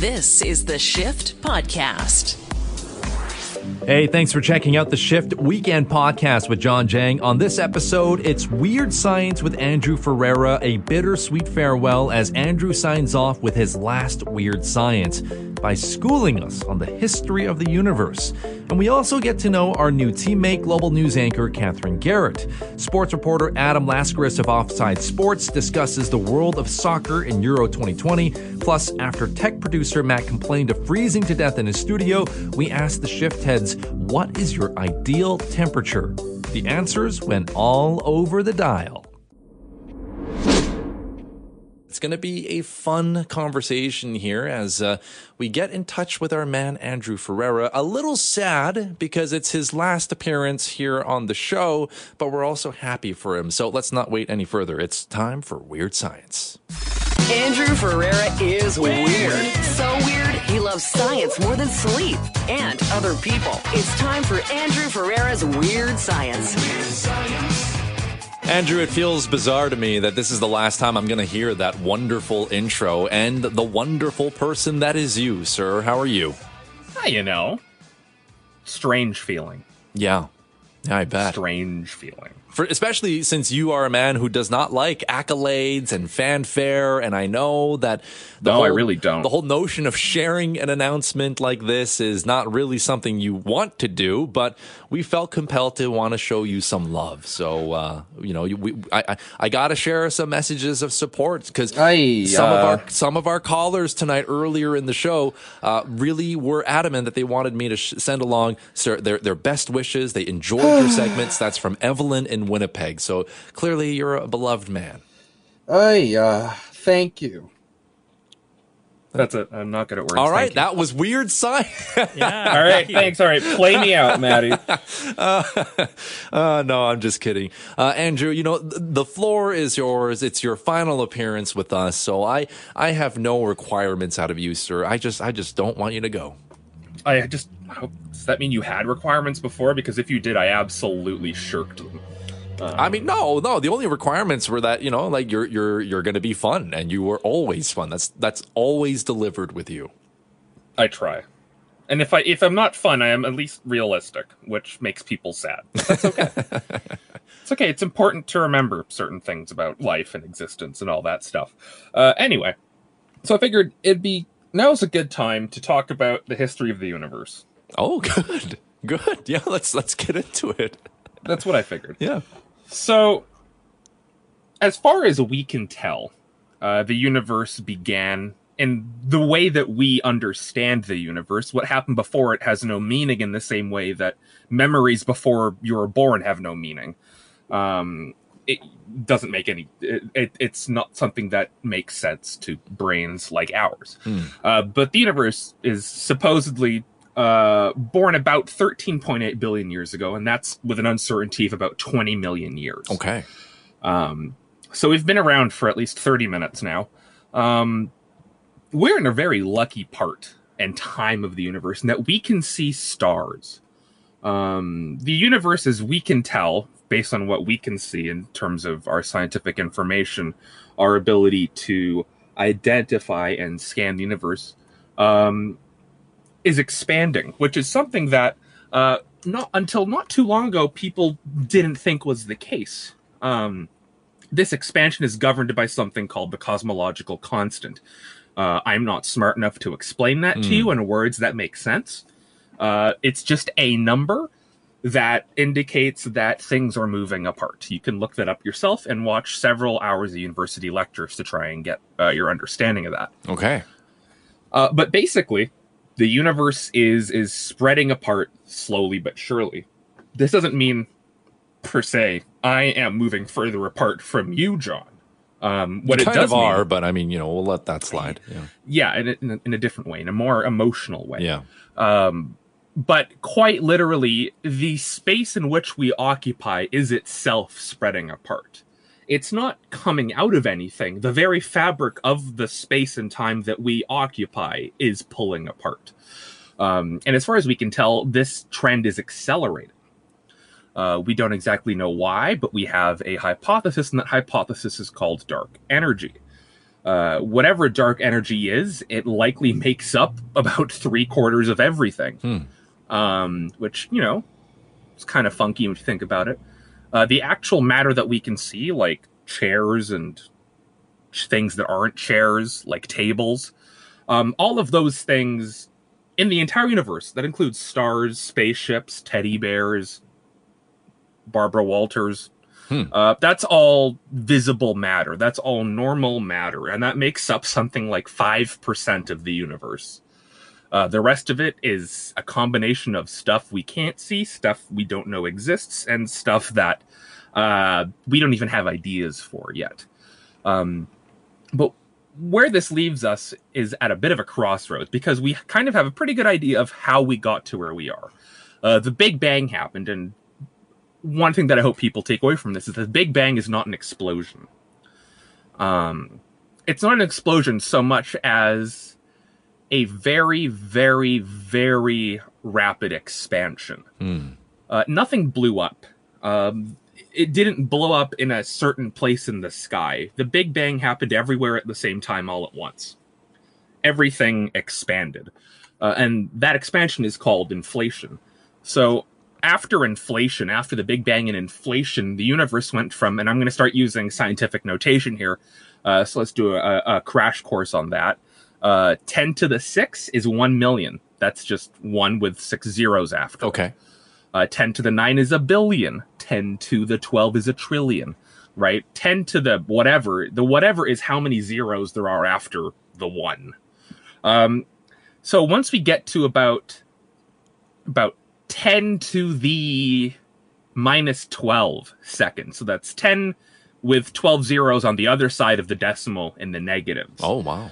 This is the Shift Podcast. Hey, thanks for checking out the Shift Weekend Podcast with John Jang. On this episode, it's Weird Science with Andrew Ferreira, a bittersweet farewell as Andrew signs off with his last Weird Science by schooling us on the history of the universe. And we also get to know our new teammate, global news anchor Catherine Garrett. Sports reporter Adam Laskaris of Offside Sports discusses the world of soccer in Euro 2020. Plus, after tech producer Matt complained of freezing to death in his studio, we asked the shift heads, what is your ideal temperature? The answers went all over the dial. It's going to be a fun conversation here as uh, we get in touch with our man, Andrew Ferreira. A little sad because it's his last appearance here on the show, but we're also happy for him. So let's not wait any further. It's time for Weird Science. Andrew Ferreira is weird. So weird, he loves science more than sleep and other people. It's time for Andrew Ferreira's Weird Science. Weird Science. Andrew, it feels bizarre to me that this is the last time I'm going to hear that wonderful intro and the wonderful person that is you, sir. How are you? Ah, you know, strange feeling. Yeah. Yeah, I bet. Strange feeling. For, especially since you are a man who does not like accolades and fanfare, and I know that the no, whole, I really don't. The whole notion of sharing an announcement like this is not really something you want to do, but we felt compelled to want to show you some love. So, uh, you know, we, I, I, I got to share some messages of support because some uh... of our some of our callers tonight earlier in the show uh, really were adamant that they wanted me to sh- send along their their best wishes. They enjoyed your segments. That's from Evelyn in Winnipeg. So clearly, you're a beloved man. I uh, thank you. That's it. I'm not good at words. All right, that was weird sign. yeah. All right, thanks. All right, play me out, Maddie. Uh, uh, no, I'm just kidding. Uh, Andrew, you know the floor is yours. It's your final appearance with us, so I I have no requirements out of you, sir. I just I just don't want you to go. I just hope, does that mean you had requirements before? Because if you did, I absolutely shirked them. I mean, no, no. The only requirements were that you know, like you're you're you're going to be fun, and you were always fun. That's that's always delivered with you. I try, and if I if I'm not fun, I am at least realistic, which makes people sad. But that's okay. it's okay. It's important to remember certain things about life and existence and all that stuff. Uh, anyway, so I figured it'd be now's a good time to talk about the history of the universe. Oh, good, good. Yeah, let's let's get into it. That's what I figured. Yeah. So, as far as we can tell, uh, the universe began in the way that we understand the universe. What happened before it has no meaning in the same way that memories before you were born have no meaning. Um, it doesn't make any. It, it, it's not something that makes sense to brains like ours. Hmm. Uh, but the universe is supposedly uh, born about 13.8 billion years ago, and that's with an uncertainty of about 20 million years. Okay. Um, so we've been around for at least 30 minutes now. Um, we're in a very lucky part and time of the universe in that we can see stars. Um, the universe, as we can tell, based on what we can see in terms of our scientific information, our ability to identify and scan the universe, um, is expanding, which is something that uh, not until not too long ago people didn't think was the case. Um, this expansion is governed by something called the cosmological constant. Uh, I'm not smart enough to explain that mm. to you hmm. in words that make sense. Uh, it's just a number that indicates that things are moving apart. You can look that up yourself and watch several hours of university lectures to try and get uh, your understanding of that. Okay. Uh, but basically, the universe is is spreading apart slowly but surely. This doesn't mean per se I am moving further apart from you, John. Um, what you it does of are, mean, but I mean, you know, we'll let that slide. Yeah, yeah in, a, in, a, in a different way, in a more emotional way. Yeah. Um, but quite literally, the space in which we occupy is itself spreading apart it's not coming out of anything. The very fabric of the space and time that we occupy is pulling apart. Um, and as far as we can tell, this trend is accelerating. Uh, we don't exactly know why, but we have a hypothesis, and that hypothesis is called dark energy. uh, whatever dark energy is, it likely makes up about three quarters of everything. Hmm. Um, which you know, it's kind of funky when you think about it. Uh, the actual matter that we can see, like chairs and things that aren't chairs, like tables, um, all of those things in the entire universe that includes stars, spaceships, teddy bears, Barbara Walters. Hmm. Uh, that's all visible matter. That's all normal matter, and that makes up something like five percent of the universe. Uh, the rest of it is a combination of stuff we can't see, stuff we don't know exists, and stuff that uh, we don't even have ideas for yet. Um, but where this leaves us is at a bit of a crossroads because we kind of have a pretty good idea of how we got to where we are. Uh, the Big Bang happened, and one thing that I hope people take away from this is that the Big Bang is not an explosion. Um, it's not an explosion so much as a very, very, very rapid expansion. Hmm. Uh, nothing blew up. Um, it didn't blow up in a certain place in the sky. The Big Bang happened everywhere at the same time, all at once. Everything expanded. Uh, and that expansion is called inflation. So, after inflation, after the Big Bang and inflation, the universe went from, and I'm going to start using scientific notation here. Uh, so, let's do a, a crash course on that. Uh, 10 to the 6 is 1 million. That's just one with six zeros after. Okay. Uh, 10 to the 9 is a billion. 10 to the 12 is a trillion, right? 10 to the whatever, the whatever is how many zeros there are after the 1. Um, so once we get to about about 10 to the minus 12 seconds, so that's 10 with 12 zeros on the other side of the decimal in the negatives Oh wow.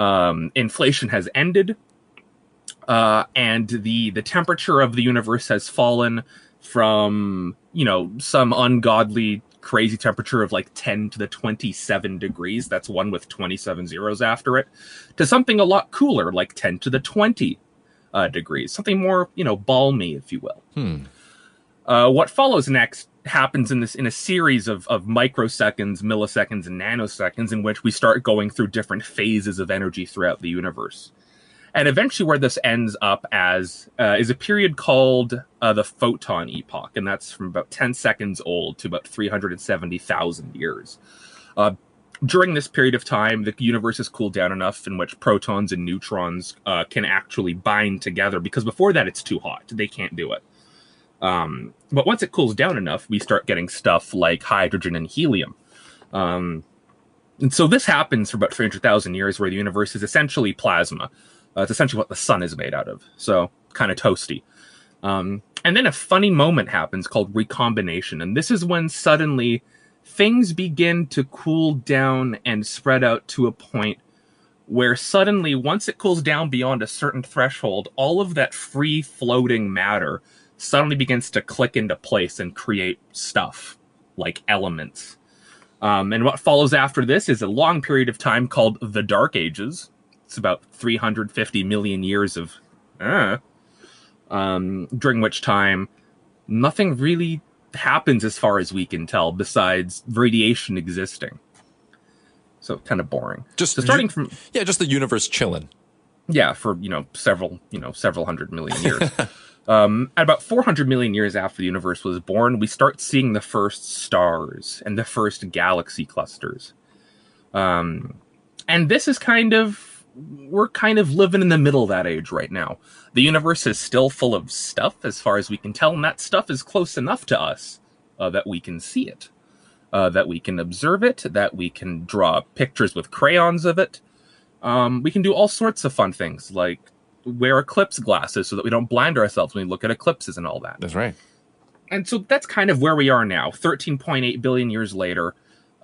Um, inflation has ended, uh, and the the temperature of the universe has fallen from you know some ungodly crazy temperature of like 10 to the 27 degrees that's one with 27 zeros after it to something a lot cooler like 10 to the 20 uh, degrees something more you know balmy if you will Hmm. uh, what follows next happens in this in a series of, of microseconds, milliseconds, and nanoseconds in which we start going through different phases of energy throughout the universe. And eventually, where this ends up as uh, is a period called uh, the photon epoch, and that's from about 10 seconds old to about 370,000 years. Uh, during this period of time, the universe has cooled down enough in which protons and neutrons uh, can actually bind together, because before that, it's too hot. They can't do it. Um, but once it cools down enough, we start getting stuff like hydrogen and helium. Um, and so this happens for about 300,000 years, where the universe is essentially plasma. Uh, it's essentially what the sun is made out of. So kind of toasty. Um, and then a funny moment happens called recombination. And this is when suddenly things begin to cool down and spread out to a point where suddenly, once it cools down beyond a certain threshold, all of that free floating matter suddenly begins to click into place and create stuff like elements. Um, and what follows after this is a long period of time called the Dark Ages. It's about 350 million years of, uh, um, during which time nothing really happens as far as we can tell besides radiation existing. So kind of boring. Just So starting from yeah, just the universe chilling. yeah for you know several you know several hundred million years um, at about 400 million years after the universe was born we start seeing the first stars and the first galaxy clusters. Um, and this is kind of we're kind of living in the middle of that age right now. The universe is still full of stuff as far as we can tell and that stuff is close enough to us uh, that we can see it uh, that we can observe it that we can draw pictures with crayons of it. Um, we can do all sorts of fun things like wear eclipse glasses so that we don't blind ourselves when we look at eclipses and all that. That's right. And so that's kind of where we are now, 13.8 billion years later.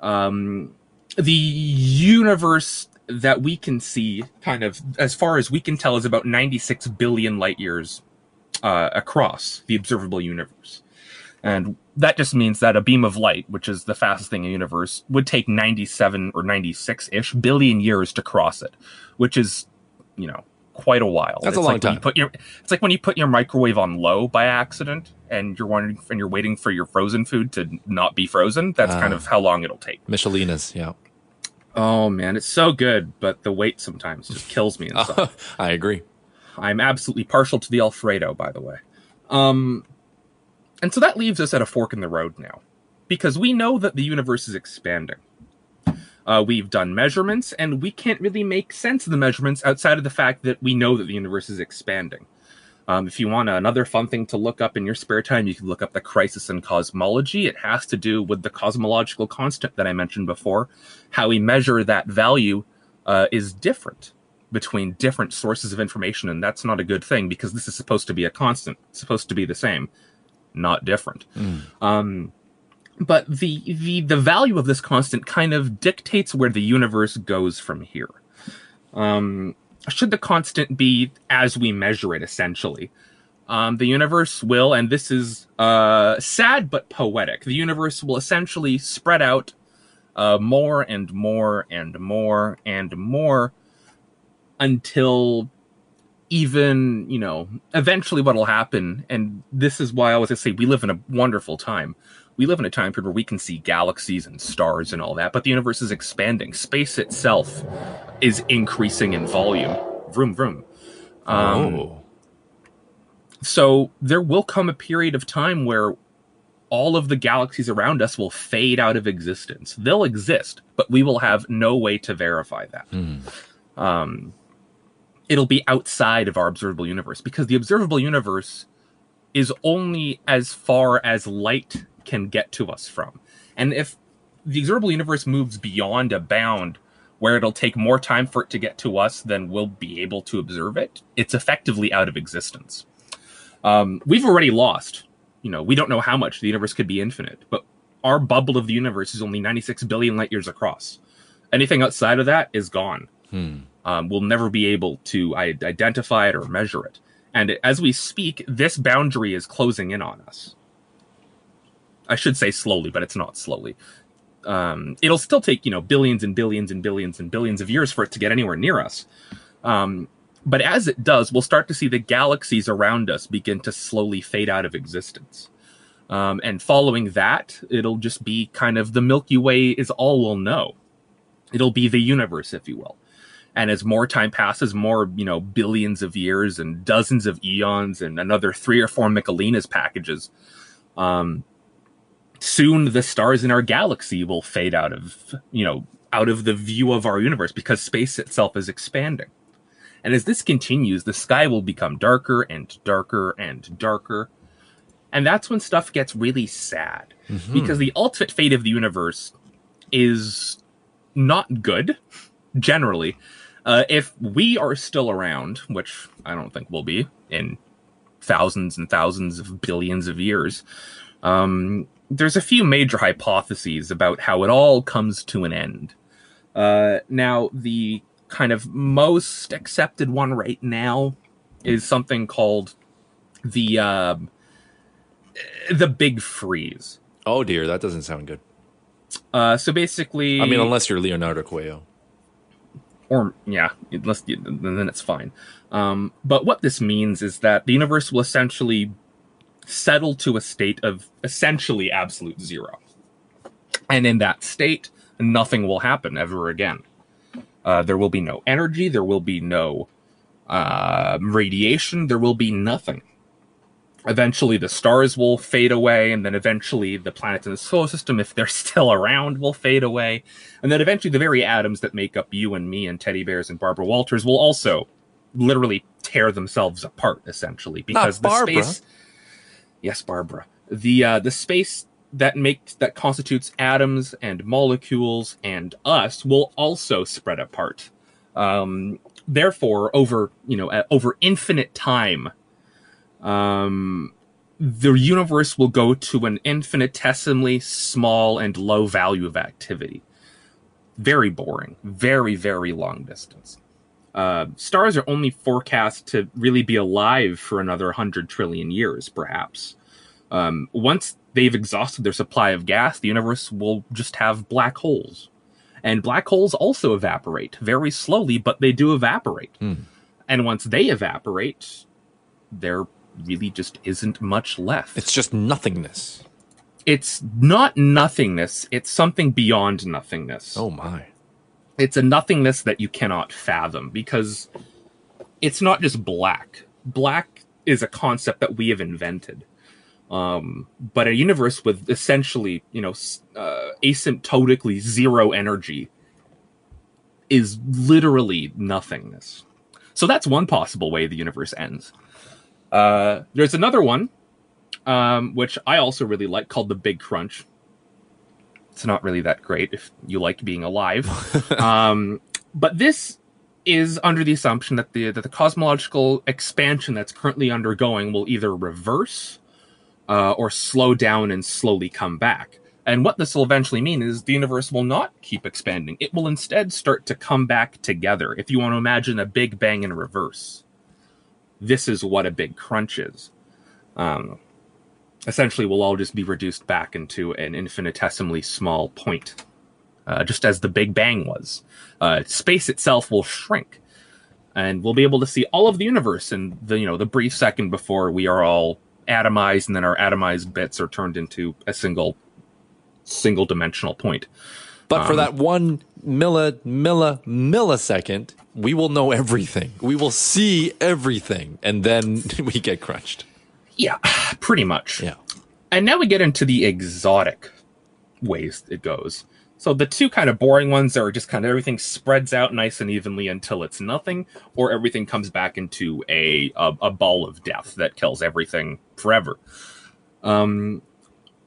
Um, the universe that we can see, kind of as far as we can tell, is about 96 billion light years uh, across the observable universe. And that just means that a beam of light, which is the fastest thing in the universe, would take 97 or 96 ish billion years to cross it, which is, you know, quite a while. That's a It's long like when you put your, it's like when you put your microwave on low by accident and you're wondering, and you're waiting for your frozen food to not be frozen. That's kind Ah. of how long it'll take. Michelinas, yeah. Oh man, it's so good, but the weight sometimes just kills me. I agree. I'm absolutely partial to the Alfredo, by the way. Um, and so that leaves us at a fork in the road now, because we know that the universe is expanding. Uh, we've done measurements, and we can't really make sense of the measurements outside of the fact that we know that the universe is expanding. Um, if you want another fun thing to look up in your spare time, you can look up the crisis in cosmology. It has to do with the cosmological constant that I mentioned before. How we measure that value uh, is different between different sources of information, and that's not a good thing because this is supposed to be a constant, it's supposed to be the same, not different. Mm. Um, but the the the value of this constant kind of dictates where the universe goes from here. Um, should the constant be as we measure it, essentially? Um, the universe will, and this is uh, sad but poetic. The universe will essentially spread out uh, more and more and more and more until even you know eventually what'll happen and this is why i was always say we live in a wonderful time we live in a time period where we can see galaxies and stars and all that but the universe is expanding. Space itself is increasing in volume. Vroom vroom. Um, oh. so there will come a period of time where all of the galaxies around us will fade out of existence. They'll exist but we will have no way to verify that. Mm. um, it'll be outside of our observable universe because the observable universe is only as far as light can get to us from. And if the observable universe moves beyond a bound where it'll take more time for it to get to us than we'll be able to observe it, it's effectively out of existence. Um, we've already lost. You know, we don't know how much the universe could be infinite, but our bubble of the universe is only 96 billion light years across. Anything outside of that is gone Hmm. um, we'll never be able to I- identify it or measure it. And as we speak, this boundary is closing in on us. I should say slowly, but it's not slowly. Um, it'll still take you know billions and billions and billions and billions of years for it to get anywhere near us. Um, but as it does, we'll start to see the galaxies around us begin to slowly fade out of existence. Um, and following that, it'll just be kind of the Milky Way is all we'll know. It'll be the universe, if you will and as more time passes more you know billions of years and dozens of eons and another three or four Michelinas packages um soon the stars in our galaxy will fade out of you know out of the view of our universe because space itself is expanding. And as this continues the sky will become darker and darker and darker. And that's when stuff gets really sad. Mhm. because the ultimate fate of the universe is not good generally. Uh, if we are still around which i don't think we'll be in thousands and thousands of billions of years um, there's a few major hypotheses about how it all comes to an end uh, now the kind of most accepted one right now is something called the uh, the big freeze Oh dear, that doesn't sound good. uh, so basically I mean, unless you're Leonardo Cuello. or yeah, unless you, then it's fine. Um, but what this means is that the universe will essentially settle to a state of essentially absolute zero, and in that state, nothing will happen ever again. Uh, there will be no energy. There will be no uh, radiation. There will be nothing. Eventually, the stars will fade away, and then eventually, the planets in the solar system, if they're still around, will fade away. And then eventually, the very atoms that make up you and me and teddy bears and Barbara Walters will also literally tear themselves apart, essentially, because the Barbara. space. Yes, Barbara. The uh, the space that makes that constitutes atoms and molecules and us will also spread apart. Um, therefore, over you know over infinite time, um, the universe will go to an infinitesimally small and low value of activity. Very boring. Very very long distance. Uh, stars are only forecast to really be alive for another 100 trillion years, perhaps. Um, once they've exhausted their supply of gas, the universe will just have black holes. And black holes also evaporate very slowly, but they do evaporate. Hmm. And once they evaporate, there really just isn't much left. It's just nothingness. it's not nothingness, it's something beyond nothingness. Oh my. It's a nothingness that you cannot fathom because it's not just black. Black is a concept that we have invented. Um, but a universe with essentially, you know, uh, asymptotically zero energy is literally nothingness. So that's one possible way the universe ends. Uh, there's another one, um, which I also really like, called the Big Crunch. It's not really that great if you like being alive. um, but this is under the assumption that the that the cosmological expansion that's currently undergoing will either reverse uh, or slow down and slowly come back. And what this will eventually mean is the universe will not keep expanding. It will instead start to come back together. If you want to imagine a big bang in reverse, this is what a big crunch is. Um, essentially, we'll all just be reduced back into an infinitesimally small point, uh, just as the Big Bang was. Uh, space itself will shrink, and we'll be able to see all of the universe in the you know the brief second before we are all atomized, and then our atomized bits are turned into a single single dimensional point. But um, for that one milli, milli, millisecond, we will know everything. We will see everything, and then we get crunched. Yeah, pretty much. Yeah. And now we get into the exotic ways it goes. So the two kind of boring ones are just kind of everything spreads out nice and evenly until it's nothing, or everything comes back into a a, a ball of death that kills everything forever. Um,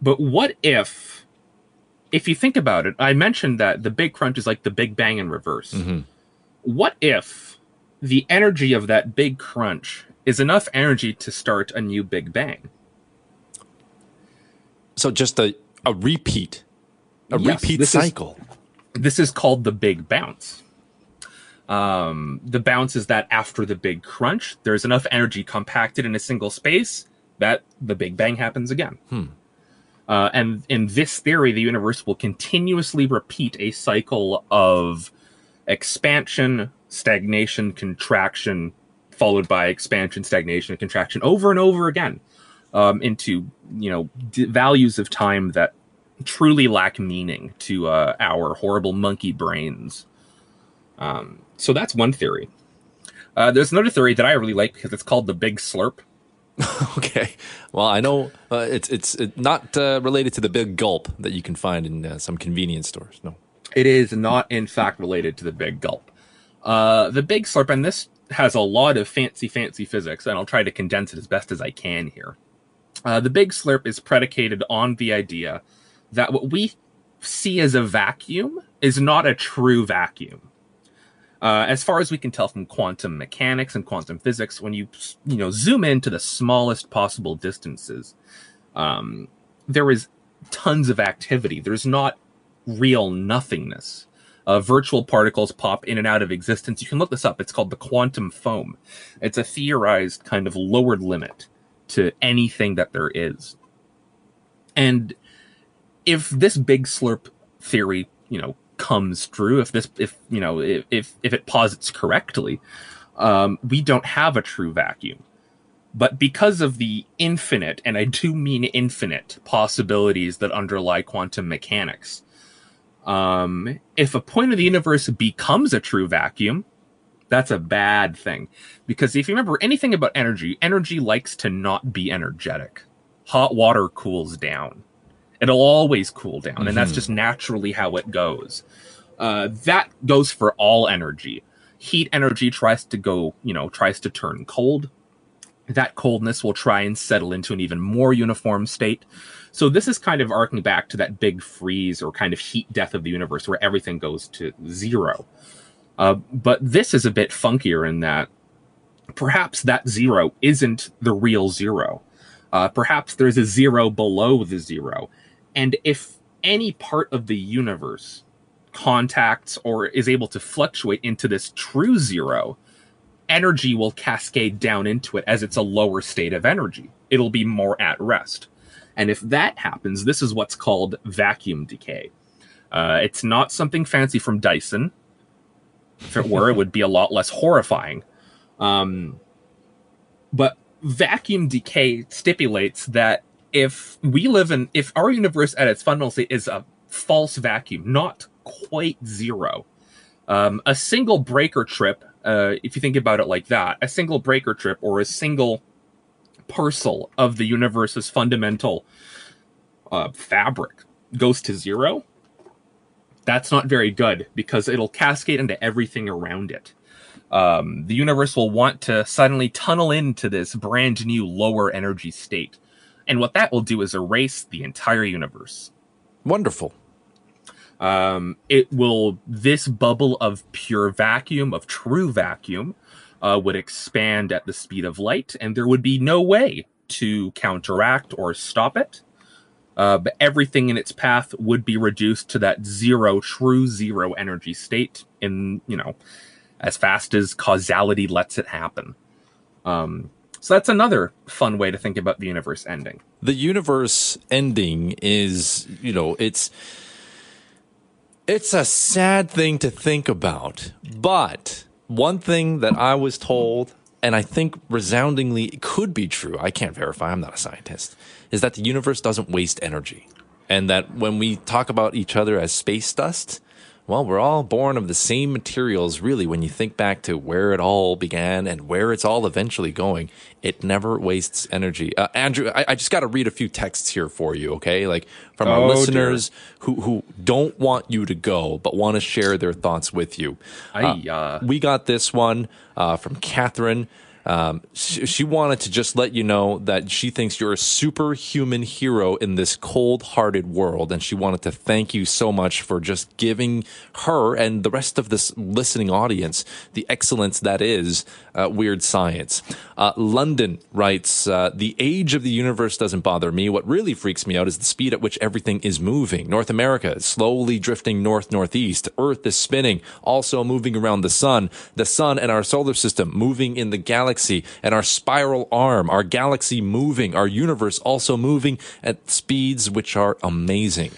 but what if if you think about it, I mentioned that the big crunch is like the big bang in reverse. Mm-hmm. What if the energy of that big crunch is enough energy to start a new big bang? So just a, a repeat, a yes, repeat this cycle. Is, this is called the big bounce. Um, the bounce is that after the big crunch, there's enough energy compacted in a single space that the big bang happens again. Hmm. Uh, and in this theory, the universe will continuously repeat a cycle of expansion, stagnation, contraction, followed by expansion, stagnation, and contraction over and over again um, into you know d- values of time that truly lack meaning to uh, our horrible monkey brains. Um, so that's one theory. Uh, there's another theory that I really like because it's called the Big Slurp. okay. Well, I know uh, it's it's not uh, related to the big gulp that you can find in uh, some convenience stores. No, it is not, in fact, related to the big gulp. Uh, the big slurp, and this has a lot of fancy, fancy physics, and I'll try to condense it as best as I can here. Uh, the big slurp is predicated on the idea that what we see as a vacuum is not a true vacuum. Uh, as far as we can tell from quantum mechanics and quantum physics, when you you know zoom in to the smallest possible distances, um, there is tons of activity. There's not real nothingness. Uh, virtual particles pop in and out of existence. You can look this up. It's called the quantum foam. It's a theorized kind of lowered limit to anything that there is. And if this big slurp theory, you know, comes true, if this, if you know, if if, if it posits correctly, um, we don't have a true vacuum. But because of the infinite, and I do mean infinite possibilities that underlie quantum mechanics, um, if a point of the universe becomes a true vacuum, that's a bad thing. Because if you remember anything about energy, energy likes to not be energetic. Hot water cools down. It'll always cool down, mm-hmm. and that's mm-hmm. just naturally how it goes. Uh, that goes for all energy. Heat energy tries to go, you know, tries to turn cold. That coldness will try and settle into an even more uniform state. So this is kind of arcing back to that big freeze or kind of heat death of the universe where everything goes to zero. Uh, but this is a bit funkier in that perhaps that zero isn't the real zero. Uh, perhaps there's a zero below the zero. And if any part of the universe contacts or is able to fluctuate into this true zero, energy will cascade down into it as it's a lower state of energy. It'll be more at rest. And if that happens, this is what's called vacuum decay. Uh, it's not something fancy from Dyson. If it were, it would be a lot less horrifying. Um, but vacuum decay stipulates that if we live in if our universe at its fundamental state is a false vacuum, not quite zero, Um, a single breaker trip, uh, if you think about it like that, a single breaker trip or a single parcel of the universe's fundamental uh, fabric goes to zero, that's not very good because it'll cascade into everything around it. Um, the universe will want to suddenly tunnel into this brand new lower energy state. And what that will do is erase the entire universe. Wonderful. Um, it will, this bubble of pure vacuum, of true vacuum, uh, would expand at the speed of light, and there would be no way to counteract or stop it. Uh, but everything in its path would be reduced to that zero, true zero energy state in, you know, as fast as causality lets it happen. Um, so that's another fun way to think about the universe ending. The universe ending is, you know, it's it's a sad thing to think about, but one thing that I was told, and I think resoundingly could be true, I can't verify, I'm not a scientist, is that the universe doesn't waste energy. And that when we talk about each other as space dust, well, we're all born of the same materials, really, when you think back to where it all began and where it's all eventually going. It never wastes energy. Uh, Andrew, I, I just got to read a few texts here for you, okay? Like from our Oh, listeners who, who don't want you to go, but want to share their thoughts with you. I, uh, We got this one uh, from Catherine. Um, she, she wanted to just let you know that she thinks you're a superhuman hero in this cold hearted world. And she wanted to thank you so much for just giving her and the rest of this listening audience the excellence that is uh, weird science. Uh, London writes uh, The age of the universe doesn't bother me. What really freaks me out is the speed at which everything is moving. North America is slowly drifting north northeast. Earth is spinning, also moving around the sun. The sun and our solar system moving in the galaxy and our spiral arm, our galaxy moving, our universe also moving at speeds which are amazing.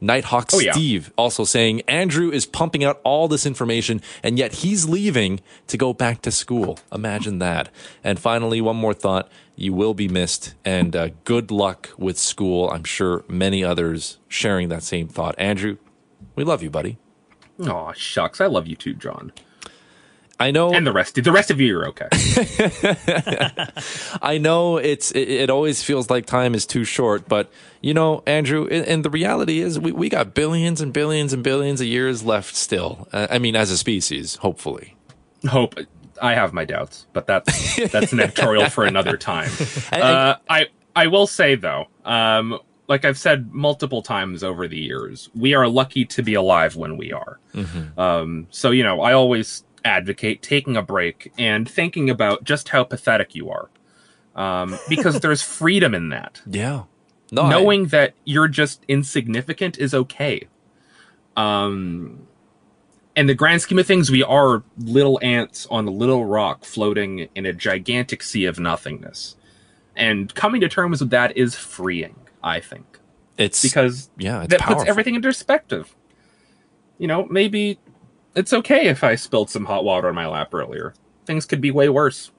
Nighthawk Oh, yeah. Steve also saying Andrew is pumping out all this information and yet he's leaving to go back to school. Imagine that. And finally, one more thought. You will be missed and uh, good luck with school. I'm sure many others sharing that same thought. Andrew, we love you, buddy. oh shucks, I love you too, John, I know and the rest. The rest of you you're okay. I know it's it, it always feels like time is too short, but you know, Andrew, and, and the reality is we, we got billions and billions and billions of years left still. Uh, I mean, as a species, hopefully. Hope I have my doubts, but that's that's an editorial for another time. Uh, I I will say though, um, like I've said multiple times over the years, we are lucky to be alive when we are. Um, so you know, I always advocate taking a break and thinking about just how pathetic you are, um, because there's freedom in that. Yeah. No, I- knowing that you're just insignificant is okay. Um, in the grand scheme of things, we are little ants on a little rock floating in a gigantic sea of nothingness. And coming to terms with that is freeing, I think, it's because yeah, it's that powerful. puts everything into perspective. You know, maybe it's okay if I spilled some hot water on my lap earlier. Things could be way worse.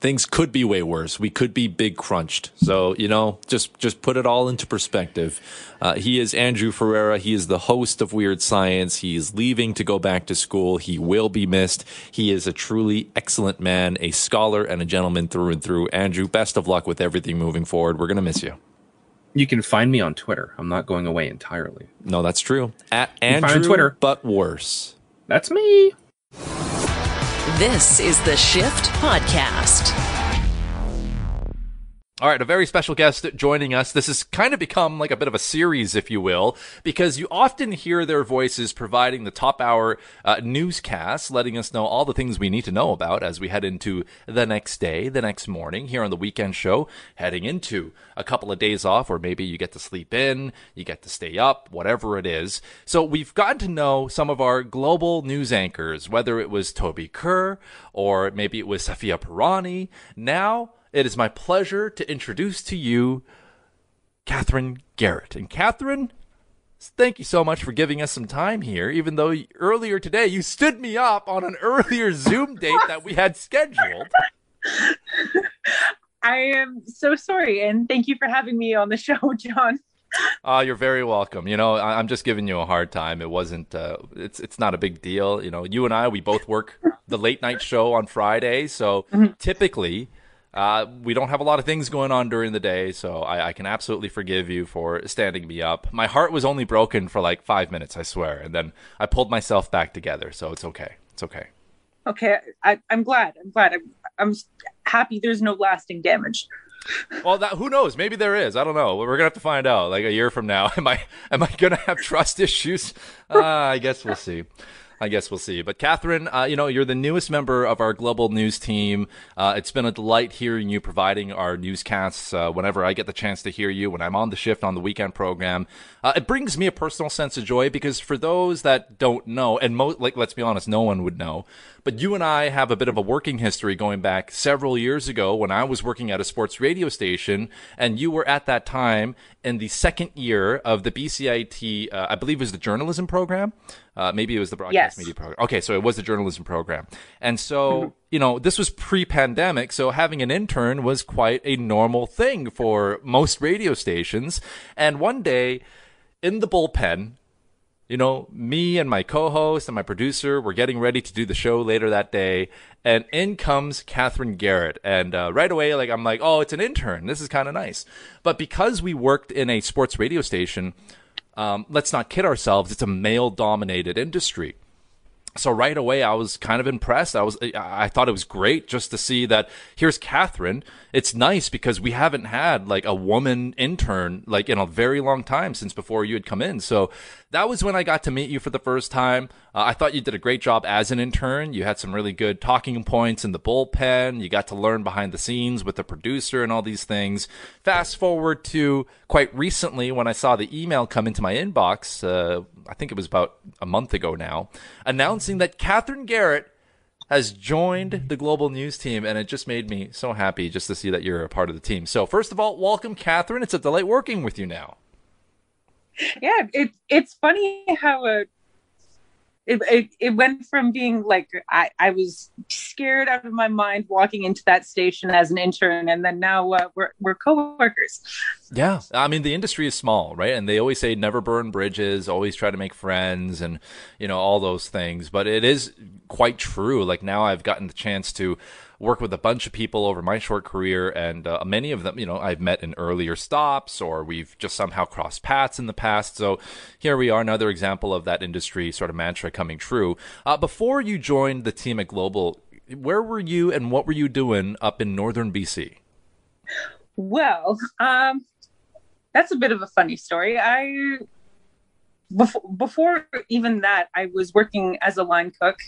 things could be way worse. We could be big crunched. So you know, just just put it all into perspective. Uh, he is Andrew Ferreira. He is the host of Weird Science. He is leaving to go back to school. He will be missed. He is a truly excellent man, a scholar, and a gentleman through and through. Andrew, best of luck with everything moving forward. We're gonna miss you. You can find me on Twitter. I'm not going away entirely. No, that's true. At can find me on Andrew, Twitter. but worse. That's me. This is the Shift Podcast. All right, a very special guest joining us. This has kind of become like a bit of a series, if you will, because you often hear their voices providing the top hour uh, newscasts, letting us know all the things we need to know about as we head into the next day, the next morning here on the weekend show, heading into a couple of days off, or maybe you get to sleep in, you get to stay up, whatever it is. So we've gotten to know some of our global news anchors, whether it was Toby Kerr or maybe it was Safia Pirani. Now, it is my pleasure to introduce to you Catherine Garrett. And Catherine, thank you so much for giving us some time here, even though earlier today you stood me up on an earlier Zoom date that we had scheduled. I am so sorry, and thank you for having me on the show, John. Uh, you're very welcome. You know, I, am just giving you a hard time. It wasn't. Uh, it's it's not a big deal. You know, you and I, we both work the late night show on Friday, so mm-hmm. typically. Uh, we don't have a lot of things going on during the day, so I, I, can absolutely forgive you for standing me up. My heart was only broken for like five minutes, I swear, and then I pulled myself back together, so it's okay. It's okay. Okay, I, am glad. I'm glad. I'm, I'm happy. There's no lasting damage well, that, who knows? Maybe there is. I don't know. We're gonna have to find out. Like a year from now, am I am I gonna have trust issues? Uh, I guess we'll see. I guess we'll see. But Catherine, uh, you know, you're the newest member of our global news team. Uh, it's been a delight hearing you providing our newscasts uh, whenever I get the chance to hear you when I'm on the shift on the weekend program. Uh, it brings me a personal sense of joy because for those that don't know, and mo- like let's be honest, no one would know, but you and I have a bit of a working history going back several years ago when I was working at a sports radio station, and you were at that time in the second year of the BCIT, uh, I believe it was the journalism program. Uh, maybe it was the broadcast yes. media program. Okay, so it was the journalism program. And so, mm-hmm. you know, this was pre pandemic, so having an intern was quite a normal thing for most radio stations. And one day in the bullpen, you know, me and my co-host and my producer were getting ready to do the show later that day, and in comes Catherine Garrett, and uh, right away, like I'm like, oh, it's an intern. This is kind of nice. But because we worked in a sports radio station, um, let's not kid ourselves. It's a male-dominated industry. So right away i was kind of impressed. I was i thought it was great just to see that here's catherine. It's nice because we haven't had like a woman intern like in a very long time since before you had come in. So that was when i got to meet you for the first time uh, i thought you did a great job as an intern you had some really good talking points in the bullpen you got to learn behind the scenes with the producer and all these things fast forward to quite recently when i saw the email come into my inbox uh, I think it was about a month ago now, announcing that Catherine Garrett has joined the global news team, and it just made me so happy just to see that you're a part of the team. So, first of all, welcome, Catherine. It's a delight working with you now. Yeah, it, it's funny how a it, it, it went from being like I, I was scared out of my mind walking into that station as an intern and then now uh, we're, we're co-workers. Yeah i mean the industry is small right? And they always say never burn bridges always try to make friends and you know all those things. But it is quite true like now i've gotten the chance to work with a bunch of people over my short career, and uh, many of them, you know, I've met in earlier stops or we've just somehow crossed paths in the past. So here we are, another example of that industry sort of mantra coming true. Uh, before you joined the team at Global, where were you and what were you doing up in northern BC? Well, um, that's a bit of a funny story. I before, before even that, I was working as a line cook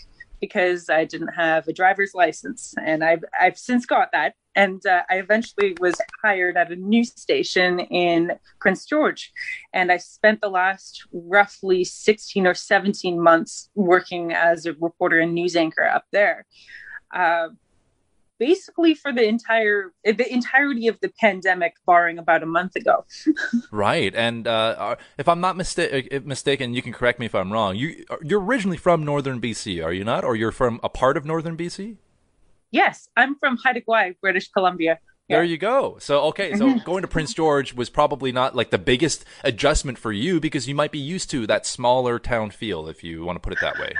because I didn't have a driver's license, and I've I've since got that. And uh, I eventually was hired at a news station in Prince George, and I spent the last roughly sixteen or seventeen months working as a reporter and news anchor up there. Uh, basically for the entire the entirety of the pandemic barring about a month ago. Right and uh, if i'm not mista- uh, mistaken you can correct me if i'm wrong. You you're originally from northern bc are you not? Or you're from a part of northern bc yes i'm from haida gwaii british columbia. There you go. So okay, so going to Prince George was probably not like the biggest adjustment for you because you might be used to that smaller town feel, if you want to put it that way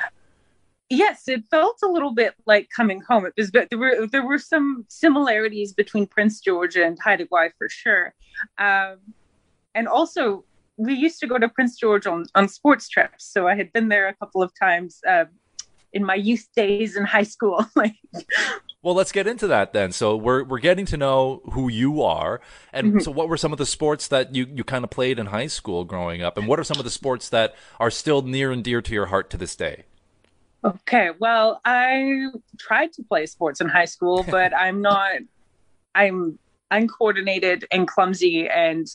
yes, it felt a little bit like coming home. It was, but there were there were some similarities between Prince George and Haida Gwaii for sure, um, and also we used to go to Prince George on on sports trips. So I had been there a couple of times uh, in my youth days in high school. like, well, let's get into that then. So we're we're getting to know who you are, and mm-hmm. so what were some of the sports that you you kind of played in high school growing up, and what are some of the sports that are still near and dear to your heart to this day? Okay, well, I tried to play sports in high school, but I'm not. I'm uncoordinated and clumsy, and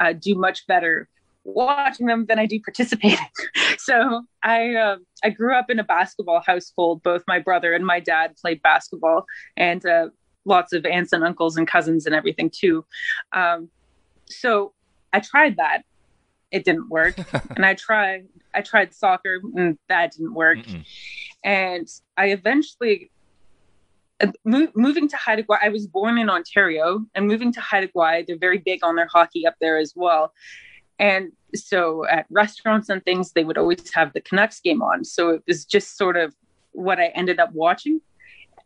uh, do much better watching them than I do participating. so I uh, I grew up in a basketball household. Both my brother and my dad played basketball, and uh, lots of aunts and uncles and cousins and everything too. Um, so I tried that. It didn't work, and I tried I tried soccer and that didn't work. Mm-mm. And I eventually uh, moving to Haida Gwaii, I was born in Ontario and moving to Haida Gwaii, they're very big on their hockey up there as well. And so at restaurants and things, they would always have the Canucks game on. So it was just sort of what I ended up watching.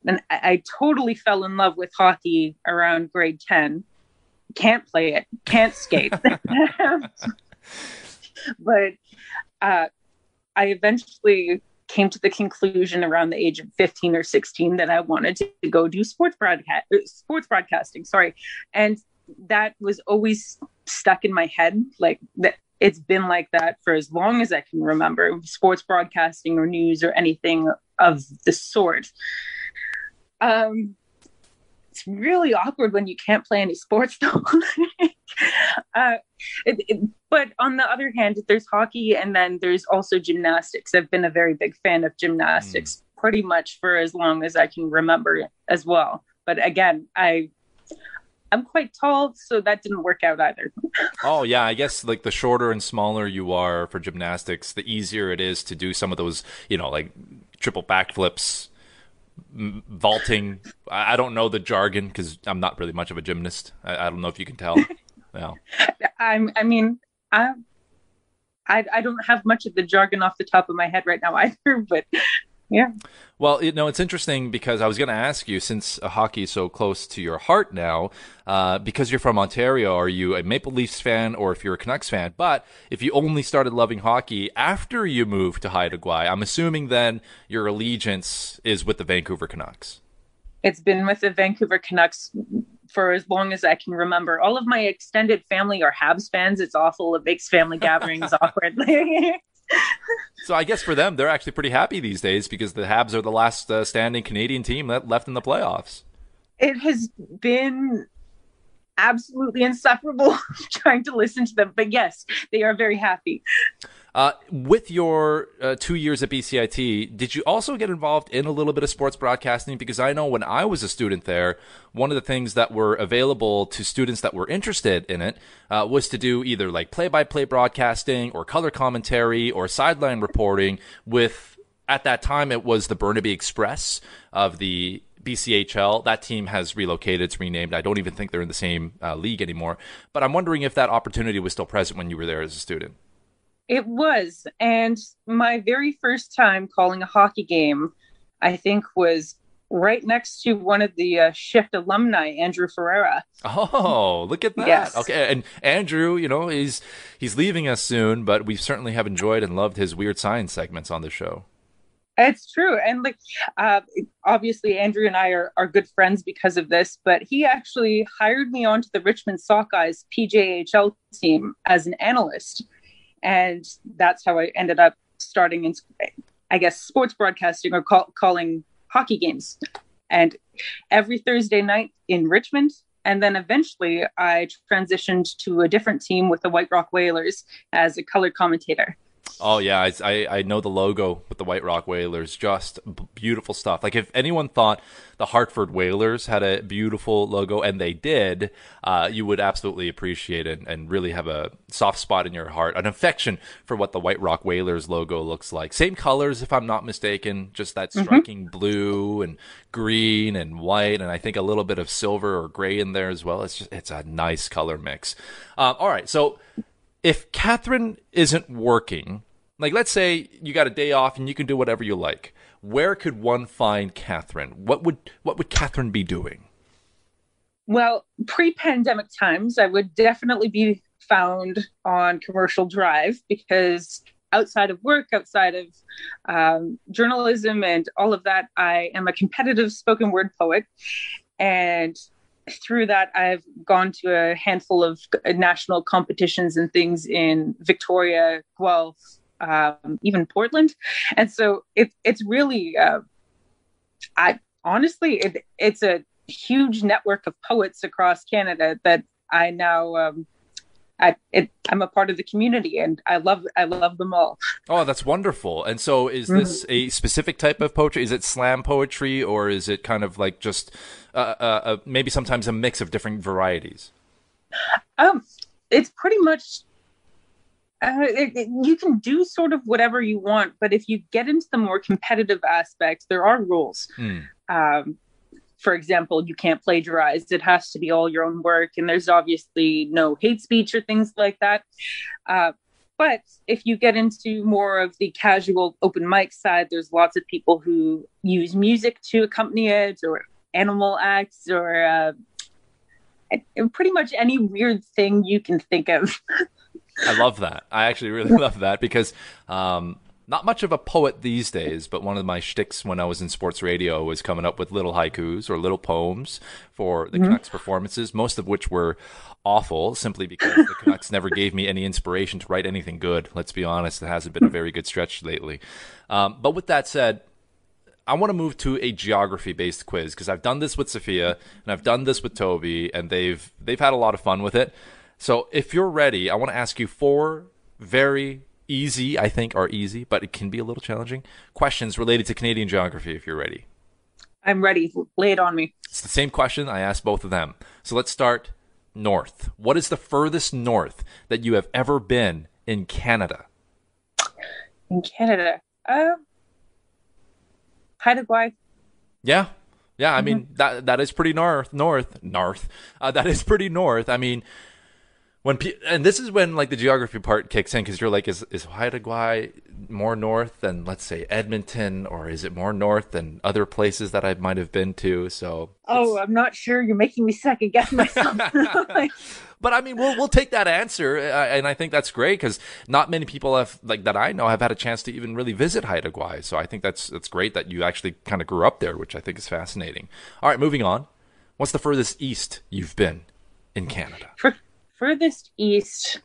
And I, I totally fell in love with hockey around grade 10. Can't play it, can't skate. but uh, I eventually came to the conclusion around the age of 15 or 16 that I wanted to go do sports broadcast sports broadcasting sorry. And that was always stuck in my head like that it's been like that for as long as I can remember sports broadcasting or news or anything of the sort. Um it's really awkward when you can't play any sports though uh, it, it, but on the other hand, there's hockey and then there's also gymnastics. I've been a very big fan of gymnastics mm. pretty much for as long as I can remember as well. But again, I I'm quite tall, so that didn't work out either. oh yeah, I guess like the shorter and smaller you are for gymnastics, the easier it is to do some of those, you know, like triple backflips, vaulting. I don't know the jargon because I'm not really much of a gymnast. I, I don't know if you can tell. Yeah. I'm. I mean, I, I, I don't have much of the jargon off the top of my head right now either, but yeah. Well, you know, it's interesting because I was going to ask you, since hockey is so close to your heart now, uh, because you're from Ontario, are you a Maple Leafs fan or if you're a Canucks fan? But if you only started loving hockey after you moved to Haida Gwaii, I'm assuming then your allegiance is with the Vancouver Canucks. It's been with the Vancouver Canucks for as long as I can remember. All of my extended family are Habs fans. It's awful. It makes family gatherings awkward. so I guess for them, they're actually pretty happy these days because the Habs are the last uh, standing Canadian team that left in the playoffs. It has been absolutely insufferable trying to listen to them, but yes, they are very happy. Uh, with your uh, two years at BCIT, did you also get involved in a little bit of sports broadcasting? Because I know when I was a student there, one of the things that were available to students that were interested in it uh, was to do either like play by play broadcasting or color commentary or sideline reporting with, at that time, it was the Burnaby Express of the BCHL. That team has relocated, it's renamed. I don't even think they're in the same uh, league anymore. But I'm wondering if that opportunity was still present when you were there as a student. It was. And my very first time calling a hockey game, I think, was right next to one of the uh, shift alumni andrew ferreira oh look at that yes. okay and andrew you know he's he's leaving us soon but we certainly have enjoyed and loved his weird science segments on the show it's true and like uh, obviously andrew and i are, are good friends because of this but he actually hired me onto the richmond sockeyes pjhl team as an analyst and that's how I ended up starting in, I guess, sports broadcasting or call, calling hockey games. And every Thursday night in Richmond, and then eventually I transitioned to a different team with the White Rock Whalers as a color commentator. Oh yeah, I I know the logo with the White Rock Whalers, just beautiful stuff. Like if anyone thought the Hartford Whalers had a beautiful logo, and they did, uh, you would absolutely appreciate it and really have a soft spot in your heart, an affection for what the White Rock Whalers logo looks like. Same colors, if I'm not mistaken, just that mm-hmm. striking mm-hmm. blue and green and white, and I think a little bit of silver or gray in there as well. It's just it's a nice color mix. Uh, all right, so if Catherine isn't working, like let's say you got a day off and you can do whatever you like, where could one find Catherine? What would what would Catherine be doing? Well, pre-pandemic times, I would definitely be found on Commercial Drive because outside of work, outside of um, journalism and all of that, I am a competitive spoken word poet. And through that, I've gone to a handful of national competitions and things in Victoria, Guelph, um, even Portland, and so it, it's really, uh, I honestly, it, it's a huge network of poets across Canada that I now. Um, I, it, I'm a part of the community, and I love I love them all. Oh, that's wonderful! And so, is this mm-hmm. a specific type of poetry? Is it slam poetry, or is it kind of like just uh, uh, uh, maybe sometimes a mix of different varieties? Um, it's pretty much. Uh, it, it, you can do sort of whatever you want, but if you get into the more competitive aspects, there are rules. Mm. Um, for example, you can't plagiarize. It has to be all your own work, and there's obviously no hate speech or things like that. Uh, but if you get into more of the casual open mic side, there's lots of people who use music to accompany it, or animal acts, or uh, pretty much any weird thing you can think of. I love that. I actually really love that because um, not much of a poet these days, but one of my shticks when I was in sports radio was coming up with little haikus or little poems for the mm-hmm. Canucks performances, most of which were awful simply because the Canucks never gave me any inspiration to write anything good. Let's be honest, it hasn't been a very good stretch lately. Um, but with that said, I want to move to a geography based quiz because I've done this with Sophia and I've done this with Toby and they've they've had a lot of fun with it. So if you're ready, I want to ask you four very easy, I think, are easy, but it can be a little challenging. Questions related to Canadian geography, if you're ready. I'm ready. Lay it on me. It's the same question. I asked both of them. So let's start north. What is the furthest north that you have ever been in Canada? In Canada? Uh, Haida Gwaii. Yeah. Yeah, I mm-hmm. mean that that is pretty north, north, north. Uh, that is pretty north. I mean, when pe- and this is when like the geography part kicks in because you're like, is is Haida Gwaii more north than let's say Edmonton, or is it more north than other places that I might have been to? So oh, I'm not sure. You're making me second guess myself. but I mean, we'll we'll take that answer, uh, and I think that's great because not many people have like that I know have had a chance to even really visit Haida Gwaii. So I think that's that's great that you actually kind of grew up there, which I think is fascinating. All right, moving on. What's the furthest east you've been in Canada? furthest east,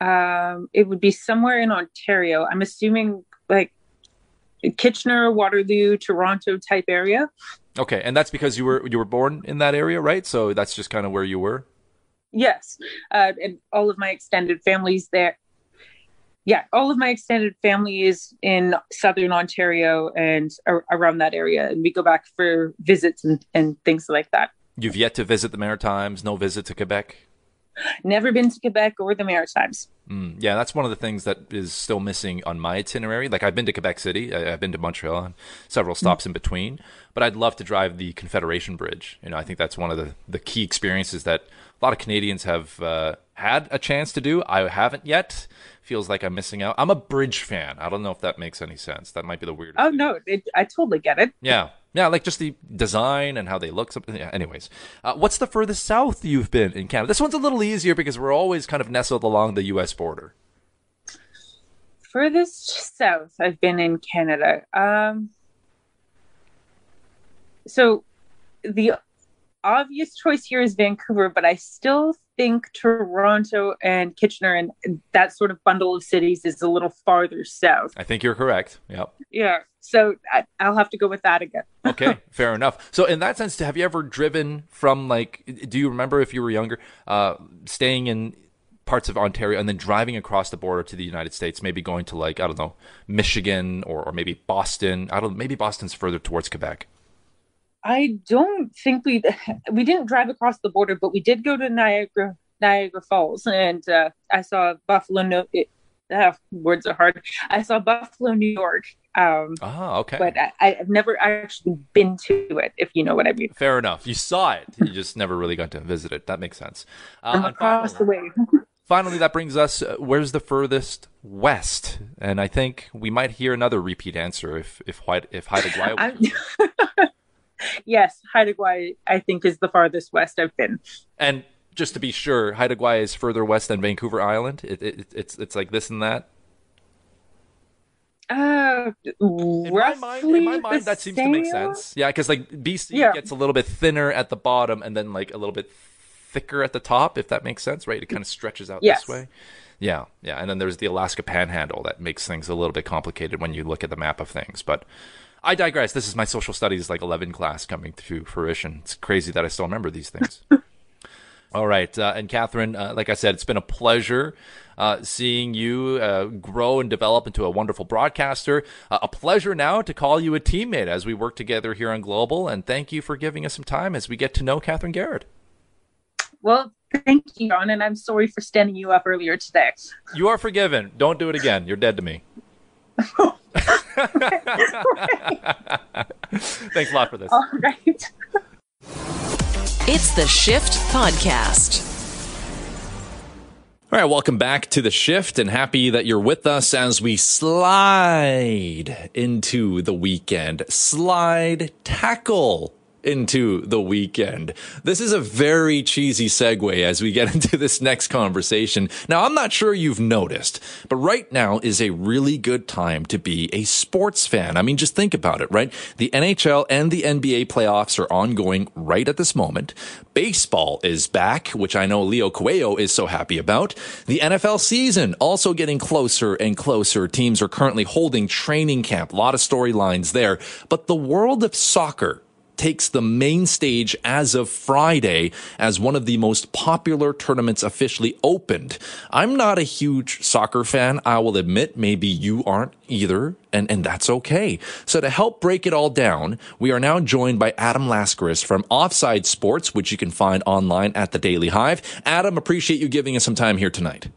um, it would be somewhere in Ontario. I'm assuming like Kitchener, Waterloo, Toronto type area. Okay, and that's because you were you were born in that area, right? So that's just kind of where you were. Yes, uh, and all of my extended families there. Yeah, all of my extended family is in southern Ontario and ar- around that area, and we go back for visits and, and things like that. You've yet to visit the Maritimes, no visit to Quebec. Never been to Quebec or the Maritimes. Mm, yeah, that's one of the things that is still missing on my itinerary. Like I've been to Quebec City, I, have been to Montreal, and several stops mm. in between. But I'd love to drive the Confederation Bridge. You know, I think that's one of the the key experiences that a lot of Canadians have uh, had a chance to do. I haven't yet. Feels like I'm missing out. I'm a bridge fan. I don't know if that makes any sense. That might be the weirdest. Oh thing. no, it, I totally get it. Yeah, yeah, like just the design and how they look. Yeah, anyways, uh, what's the furthest south you've been in Canada? This one's a little easier because we're always kind of nestled along the U.S. border. Furthest south I've been in Canada. Um, so the obvious choice here is Vancouver, but I still think Toronto and Kitchener and that sort of bundle of cities is a little farther south. I think you're correct. Yep. Yeah. So I, will have to go with that again. okay, fair enough. So in that sense, have you ever driven from like? Do you remember if you were younger, uh, staying in parts of Ontario and then driving across the border to the United States, maybe going to like I don't know Michigan or, or maybe Boston. I don't. Maybe Boston's further towards Quebec. I don't think we we didn't drive across the border, but we did go to Niagara Niagara Falls, and uh, I saw Buffalo. No, it, uh, words are hard. I saw Buffalo, New York. Um, ah, okay. But I, have never actually been to it, if you know what I mean. Fair enough. You saw it. You just never really got to visit it. That makes sense. Uh, across finally, the way. finally, that brings us. Uh, where's the furthest west? And I think we might hear another repeat answer if if if Haida Gwaii. yes, Haida Gwaii, I think, is the farthest west I've been. And just to be sure, Haida Gwaii is further west than Vancouver Island. It, it, it's it's like this and that. Uh, in my mind, in my mind that seems to make sense. Yeah, because like BC yeah. gets a little bit thinner at the bottom and then like a little bit thicker at the top, if that makes sense, right? It kind of stretches out yes. this way. Yeah, yeah, and then there's the Alaska Panhandle that makes things a little bit complicated when you look at the map of things, but. I digress. This is my social studies like 11 class coming to fruition. It's crazy that I still remember these things. All right. Uh, and Catherine, uh, like I said, it's been a pleasure uh, seeing you uh, grow and develop into a wonderful broadcaster. Uh, a pleasure now to call you a teammate as we work together here on Global. And thank you for giving us some time as we get to know Catherine Garrett. Well, thank you, Jawn. And I'm sorry for standing you up earlier today. You are forgiven. Don't do it again. You're dead to me. Thanks a lot for this. All right. It's the Shift Podcast. All right, welcome back to the shift and happy that you're with us as we slide into the weekend. Slide tackle into the weekend. This is a very cheesy segue as we get into this next conversation. Now, I'm not sure you've noticed, but right now is a really good time to be a sports fan. I mean, just think about it, right? The NHL and the NBA playoffs are ongoing right at this moment. Baseball is back, which I know Leo Coelho is so happy about. The NFL season also getting closer and closer. Teams are currently holding training camp. A lot of storylines there. But the world of soccer takes the main stage as of Friday as one of the most popular tournaments officially opened. I'm not a huge soccer fan, I will admit. Maybe you aren't either, and, and that's okay. So to help break it all down, we are now joined by Adam Laskaris from Offside Sports, which you can find online at the Daily Hive. Adam, appreciate you giving us some time here tonight.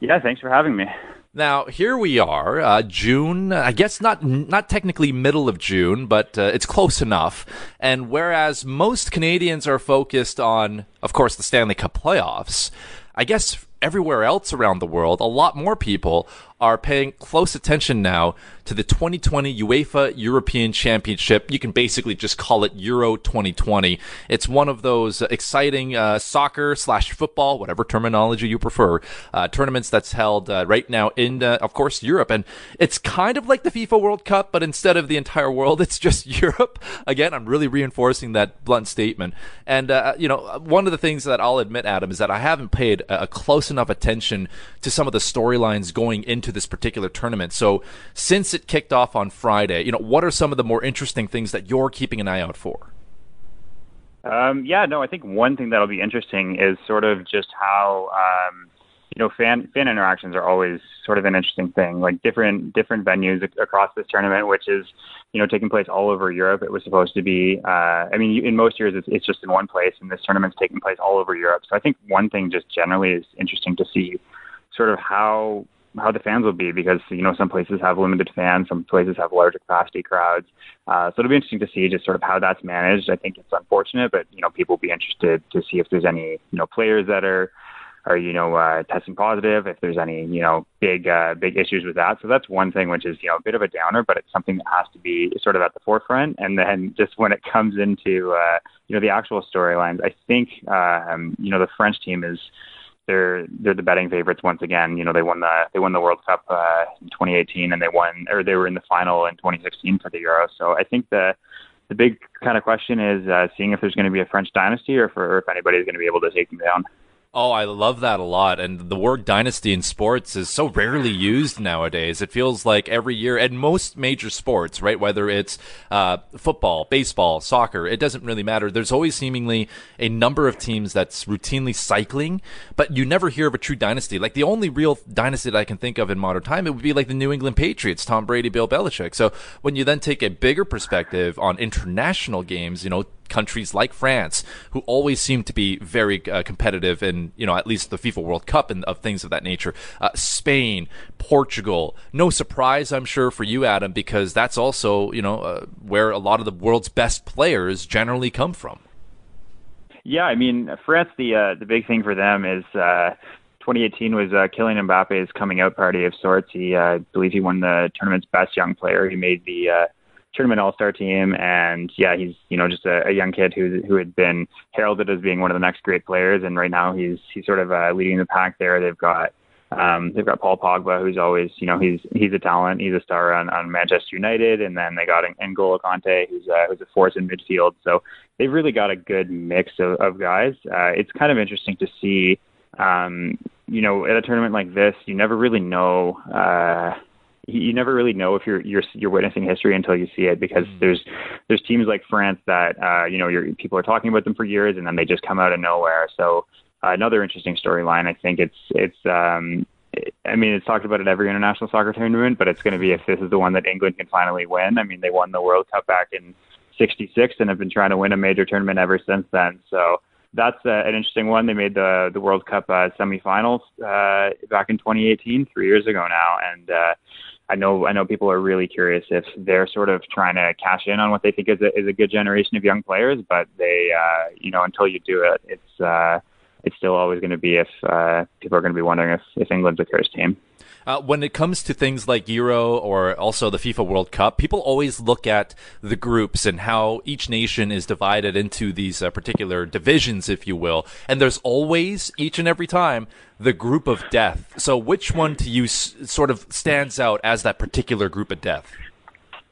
Yeah, thanks for having me. Now here we are, uh, June. I guess not not technically middle of June, but uh, it's close enough. And whereas most Canadians are focused on, of course, the Stanley Cup playoffs, I guess everywhere else around the world, a lot more people are paying close attention now to the 2020 UEFA European Championship. You can basically just call it Euro 2020. It's one of those exciting uh, soccer slash football, whatever terminology you prefer, uh, tournaments that's held uh, right now in, uh, of course, Europe. And it's kind of like the FIFA World Cup, but instead of the entire world, it's just Europe. Again, I'm really reinforcing that blunt statement. And, uh, you know, one of the things that I'll admit, Adam, is that I haven't paid a close enough attention to some of the storylines going into this particular tournament. So since it kicked off on Friday, you know, what are some of the more interesting things that you're keeping an eye out for? Um, yeah, no, I think one thing that'll be interesting is sort of just how um, you know fan fan interactions are always sort of an interesting thing. Like different different venues across this tournament, which is you know taking place all over Europe. It was supposed to be. Uh, I mean, in most years it's, it's just in one place, and this tournament's taking place all over Europe. So I think one thing just generally is interesting to see, sort of how how the fans will be because you know some places have limited fans, some places have larger capacity crowds. Uh, so it'll be interesting to see just sort of how that's managed. I think it's unfortunate, but you know people will be interested to see if there's any you know players that are are you know uh, testing positive, if there's any you know big uh, big issues with that. So that's one thing which is you know a bit of a downer, but it's something that has to be sort of at the forefront. And then just when it comes into uh, you know the actual storylines, I think um, you know the French team is they're they're the betting favorites once again. You know, they won the they won the World Cup uh, in 2018, and they won or they were in the final in 2016 for the Euro. So I think the the big kind of question is uh, seeing if there's going to be a French dynasty or, for, or if anybody's going to be able to take them down. Oh, I love that a lot. And the word dynasty in sports is so rarely used nowadays. It feels like every year, and most major sports, right? Whether it's uh, football, baseball, soccer, it doesn't really matter. There's always seemingly a number of teams that's routinely cycling, but you never hear of a true dynasty. Like the only real dynasty that I can think of in modern time, it would be like the New England Patriots, Tom Brady, Bill Belichick. So when you then take a bigger perspective on international games, you know, countries like France, who always seem to be very uh, competitive in, you know, at least the FIFA World Cup and of things of that nature. Uh, Spain, Portugal, no surprise, I'm sure, for you, Adam, because that's also, you know, uh, where a lot of the world's best players generally come from. Yeah, I mean, France, the uh, the big thing for them is uh, 2018 was uh, Kylian Mbappe's coming out party of sorts. He, uh, I believe, he won the tournament's best young player. He made the uh, tournament all star team. And yeah he's you know just a, a young kid who who had been heralded as being one of the next great players. And right now he's he's sort of uh, leading the pack there. They've got um they've got Paul Pogba who's always you know he's he's a talent. He's a star on, on Manchester United. And then they got N'Golo Kante who's uh, who's a force in midfield. So they've really got a good mix of, of guys. Uh, it's kind of interesting to see um you know at a tournament like this you never really know uh you never really know if you're you're you're witnessing history until you see it because mm. there's there's teams like France that uh, you know you're, people are talking about them for years and then they just come out of nowhere. So uh, another interesting storyline. I think it's it's um, I mean it's talked about at every international soccer tournament, but it's going to be if this is the one that England can finally win. I mean they won the World Cup back in '66 and have been trying to win a major tournament ever since then. So that's uh, an interesting one. They made the the World Cup uh, semifinals uh, back in 2018, three years ago now, and uh, I know I know people are really curious if they're sort of trying to cash in on what they think is a, is a good generation of young players, but they uh, you know until you do it, it's uh, it's still always going to be if uh, people are going to be wondering if if England's a cursed team. Uh, when it comes to things like Euro or also the FIFA World Cup, people always look at the groups and how each nation is divided into these uh, particular divisions, if you will. And there's always, each and every time, the group of death. So, which one to you s- sort of stands out as that particular group of death?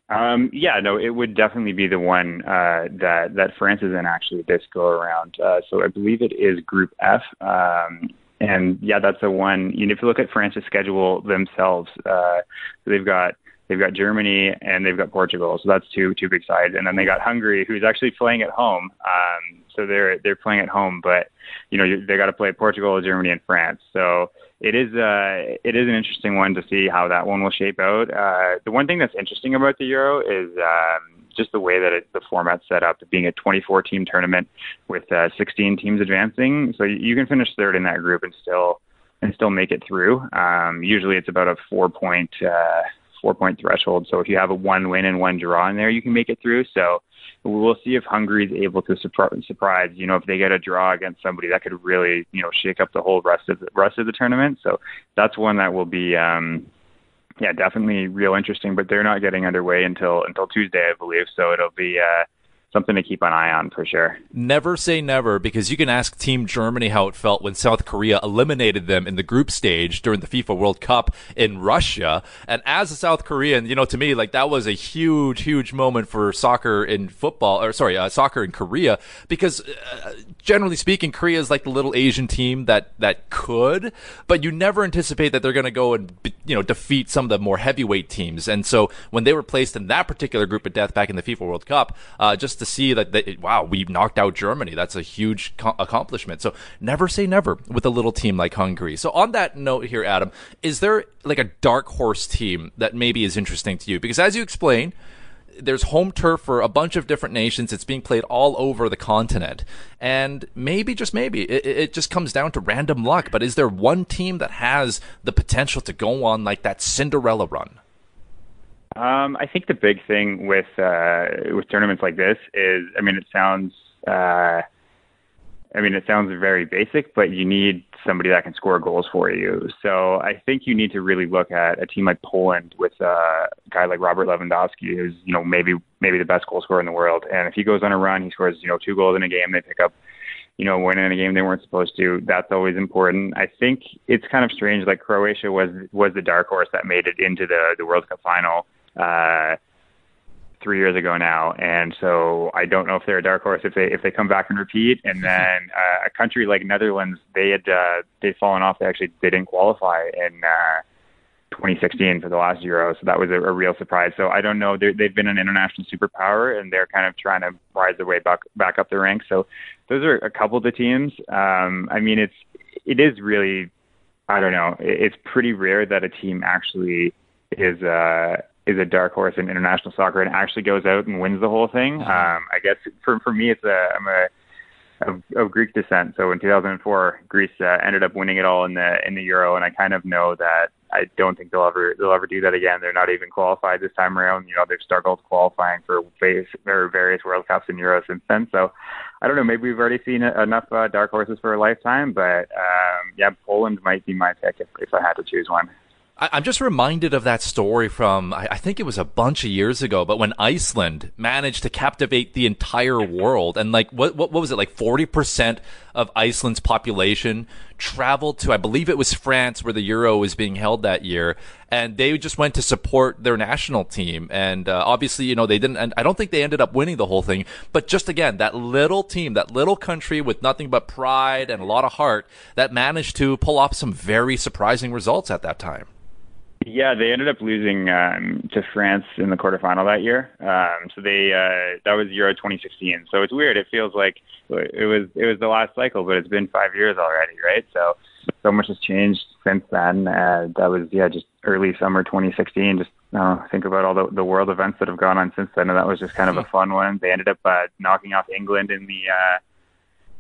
Um, yeah, no, it would definitely be the one uh, that that France is in actually this go around. Uh, so I believe it is Group F. Um, and yeah, that's the one. You know, if you look at France's schedule themselves, uh, they've got they've got Germany and they've got Portugal, so that's two two big sides, and then they got Hungary, who's actually playing at home. Um, so they're they're playing at home, but you know they got to play Portugal, Germany, and France. So it is uh, it is an interesting one to see how that one will shape out. Uh, the one thing that's interesting about the Euro is. Um, just the way that it, the format's set up, being a 24 team tournament with uh, 16 teams advancing. So you can finish third in that group and still and still make it through. Um, usually it's about a four point uh, four point threshold. So if you have a one win and one draw in there, you can make it through. So we'll see if Hungary is able to surprise. You know, if they get a draw against somebody that could really you know shake up the whole rest of the rest of the tournament. So that's one that will be. Um, yeah, definitely real interesting. But they're not getting underway until until Tuesday, I believe. So it'll be uh, something to keep an eye on for sure. Never say never because you can ask Team Germany how it felt when South Korea eliminated them in the group stage during the FIFA World Cup in Russia. And as a South Korean, you know, to me, like that was a huge, huge moment for soccer in football, or sorry, uh, soccer in Korea because uh, generally speaking, Korea is like the little Asian team that that could, but you never anticipate that they're going to go and you know defeat some of the more heavyweight teams. And so when they were placed in that particular group of death back in the FIFA World Cup, uh, just to see that, wow, we knocked out Germany. That's a huge co- accomplishment. So never say never with a little team like Hungary. So on that note here, Adam, is there like a dark horse team that maybe is interesting to you? Because as you explained, there's home turf for a bunch of different nations. It's being played all over the continent. And maybe, just maybe, it, it, just comes down to random luck. But is there one team that has the potential to go on like that Cinderella run? Um, I think the big thing with uh, with tournaments like this is, I mean, it sounds, uh, I mean, it sounds very basic, but you need somebody that can score goals for you. So I think you need to really look at a team like Poland with uh, a guy like Robert Lewandowski, who's you know maybe maybe the best goal scorer in the world. And if he goes on a run, he scores you know two goals in a game. They pick up you know, winning in a game they weren't supposed to. That's always important. I think it's kind of strange. Like Croatia was was the dark horse that made it into the the World Cup final uh, three years ago now, and so I don't know if they're a dark horse if they if they come back and repeat. And then uh, a country like Netherlands, they had uh, they'd fallen off. They actually they didn't qualify in. Uh, 2016 for the last Euro, so that was a, a real surprise. So I don't know. They're, they've been an international superpower, and they're kind of trying to rise their way back back up the ranks. So those are a couple of the teams. Um, I mean, it's it is really, I don't know. It's pretty rare that a team actually is uh, is a dark horse in international soccer and actually goes out and wins the whole thing. Mm-hmm. Um, I guess for for me, it's a I'm a of, of Greek descent. So in 2004, Greece uh, ended up winning it all in the in the Euro, and I kind of know that I don't think they'll ever they'll ever do that again. They're not even qualified this time around. You know, they've struggled qualifying for various, various World Cups and Euros since then. So I don't know. Maybe we've already seen enough uh, dark horses for a lifetime, but um, yeah, Poland might be my pick if, if I had to choose one. I'm just reminded of that story from, I think it was a bunch of years ago, but when Iceland managed to captivate the entire world and like, what, what, what was it, like 40% of Iceland's population traveled to, I believe it was France where the Euro was being held that year. And they just went to support their national team. And uh, obviously, you know, they didn't, and I don't think they ended up winning the whole thing. But just again, that little team, that little country with nothing but pride and a lot of heart that managed to pull off some very surprising results at that time. Yeah, they ended up losing um, to France in the quarterfinal that year. Um, so they uh, that was Euro 2016. So it's weird. It feels like it was it was the last cycle, but it's been five years already, right? So so much has changed since then. Uh, that was yeah, just early summer 2016. Just uh, think about all the the world events that have gone on since then, and that was just kind of a fun one. They ended up uh, knocking off England in the uh,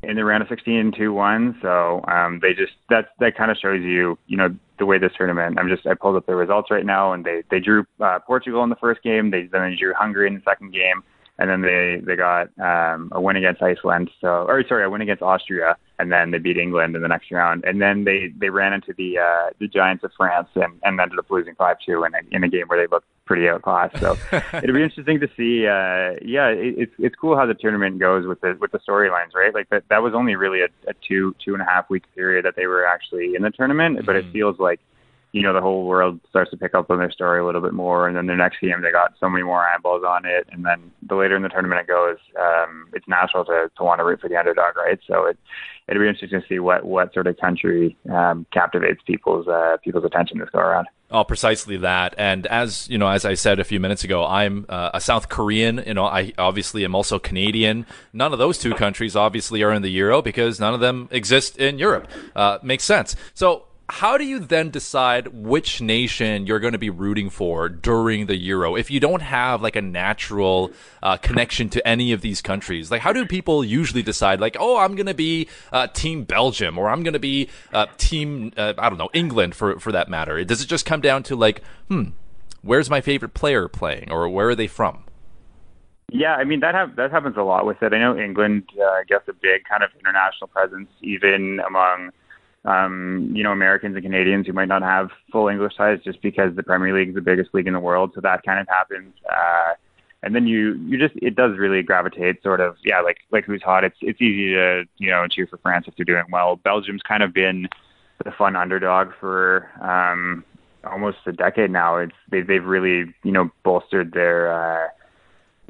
in the round of 16 2 1. So um, they just that that kind of shows you you know the way this tournament. I'm just I pulled up the results right now, and they they drew uh, Portugal in the first game. They then drew Hungary in the second game and then they they got um, a win against Iceland. So, or sorry, a win against Austria, and then they beat England in the next round. And then they they ran into the uh, the Giants of France and, and ended up losing five two in a, in a game where they looked pretty outclassed. So it'll be interesting to see. Uh, yeah, it, it's it's cool how the tournament goes with the with the storylines, right? Like that that was only really a, a two two and a half week period that they were actually in the tournament, mm-hmm. but it mm-hmm. feels like you know, the whole world starts to pick up on their story a little bit more. And then their next game, they got so many more eyeballs on it. And then the later in the tournament it goes, um, it's natural to, to want to root for the underdog, right? So it, it'll be interesting to see what, what sort of country um, captivates people's uh, people's attention this go around. Oh, precisely that. And as you know, as I said a few minutes ago, I'm uh, a South Korean. You know, I obviously am also Canadian. None of those two countries obviously are in the Euro because none of them exist in Europe. Uh, makes sense. So how do you then decide which nation you're going to be rooting for during the Euro if you don't have like a natural uh, connection to any of these countries? Like, how do people usually decide, like, oh, I'm going to be uh, Team Belgium or I'm going to be uh, Team, uh, I don't know, England for, for that matter? Does it just come down to, like, hmm, where's my favorite player playing or where are they from? Yeah, I mean that have that happens a lot with it. I know England uh, gets a big kind of international presence, even among um, you know, Americans and Canadians who might not have full English ties just because the Premier League is the biggest league in the world. So that kind of happens. Uh, and then you, you just, it does really gravitate sort of, yeah, like, like who's hot. It's, it's easy to, you know, cheer for France if they're doing well. Belgium's kind of been the fun underdog for, um, almost a decade now. It's, they, they've really, you know, bolstered their, uh,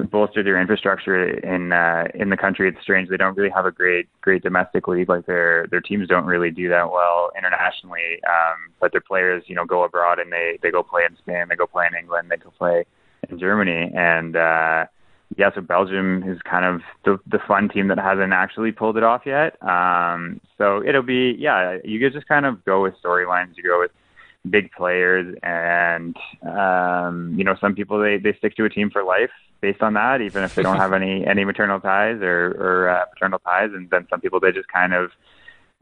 bolster their infrastructure in uh, in the country. It's strange they don't really have a great great domestic league. Like their their teams don't really do that well internationally. Um, but their players, you know, go abroad and they they go play in Spain, they go play in England, they go play in Germany, and uh, yeah, so Belgium is kind of the the fun team that hasn't actually pulled it off yet. Um, so it'll be yeah, you could just kind of go with storylines. You go with big players and um you know some people they they stick to a team for life based on that, even if they don't have any any maternal ties or or uh, paternal ties. And then some people they just kind of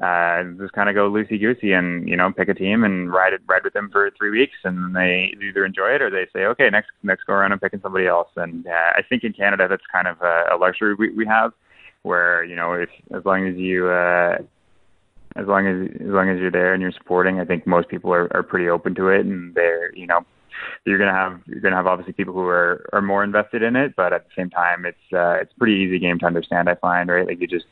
uh, just kind of go loosey goosey and you know pick a team and ride it ride with them for three weeks, and they either enjoy it or they say, okay, next next go around I'm picking somebody else. And uh, I think in Canada that's kind of a, a luxury we, we have, where you know if as long as you uh, as long as as long as you're there and you're supporting, I think most people are, are pretty open to it, and they're you know you're gonna have you're gonna have obviously people who are are more invested in it, but at the same time, it's uh, it's a pretty easy game to understand. I find right, like you just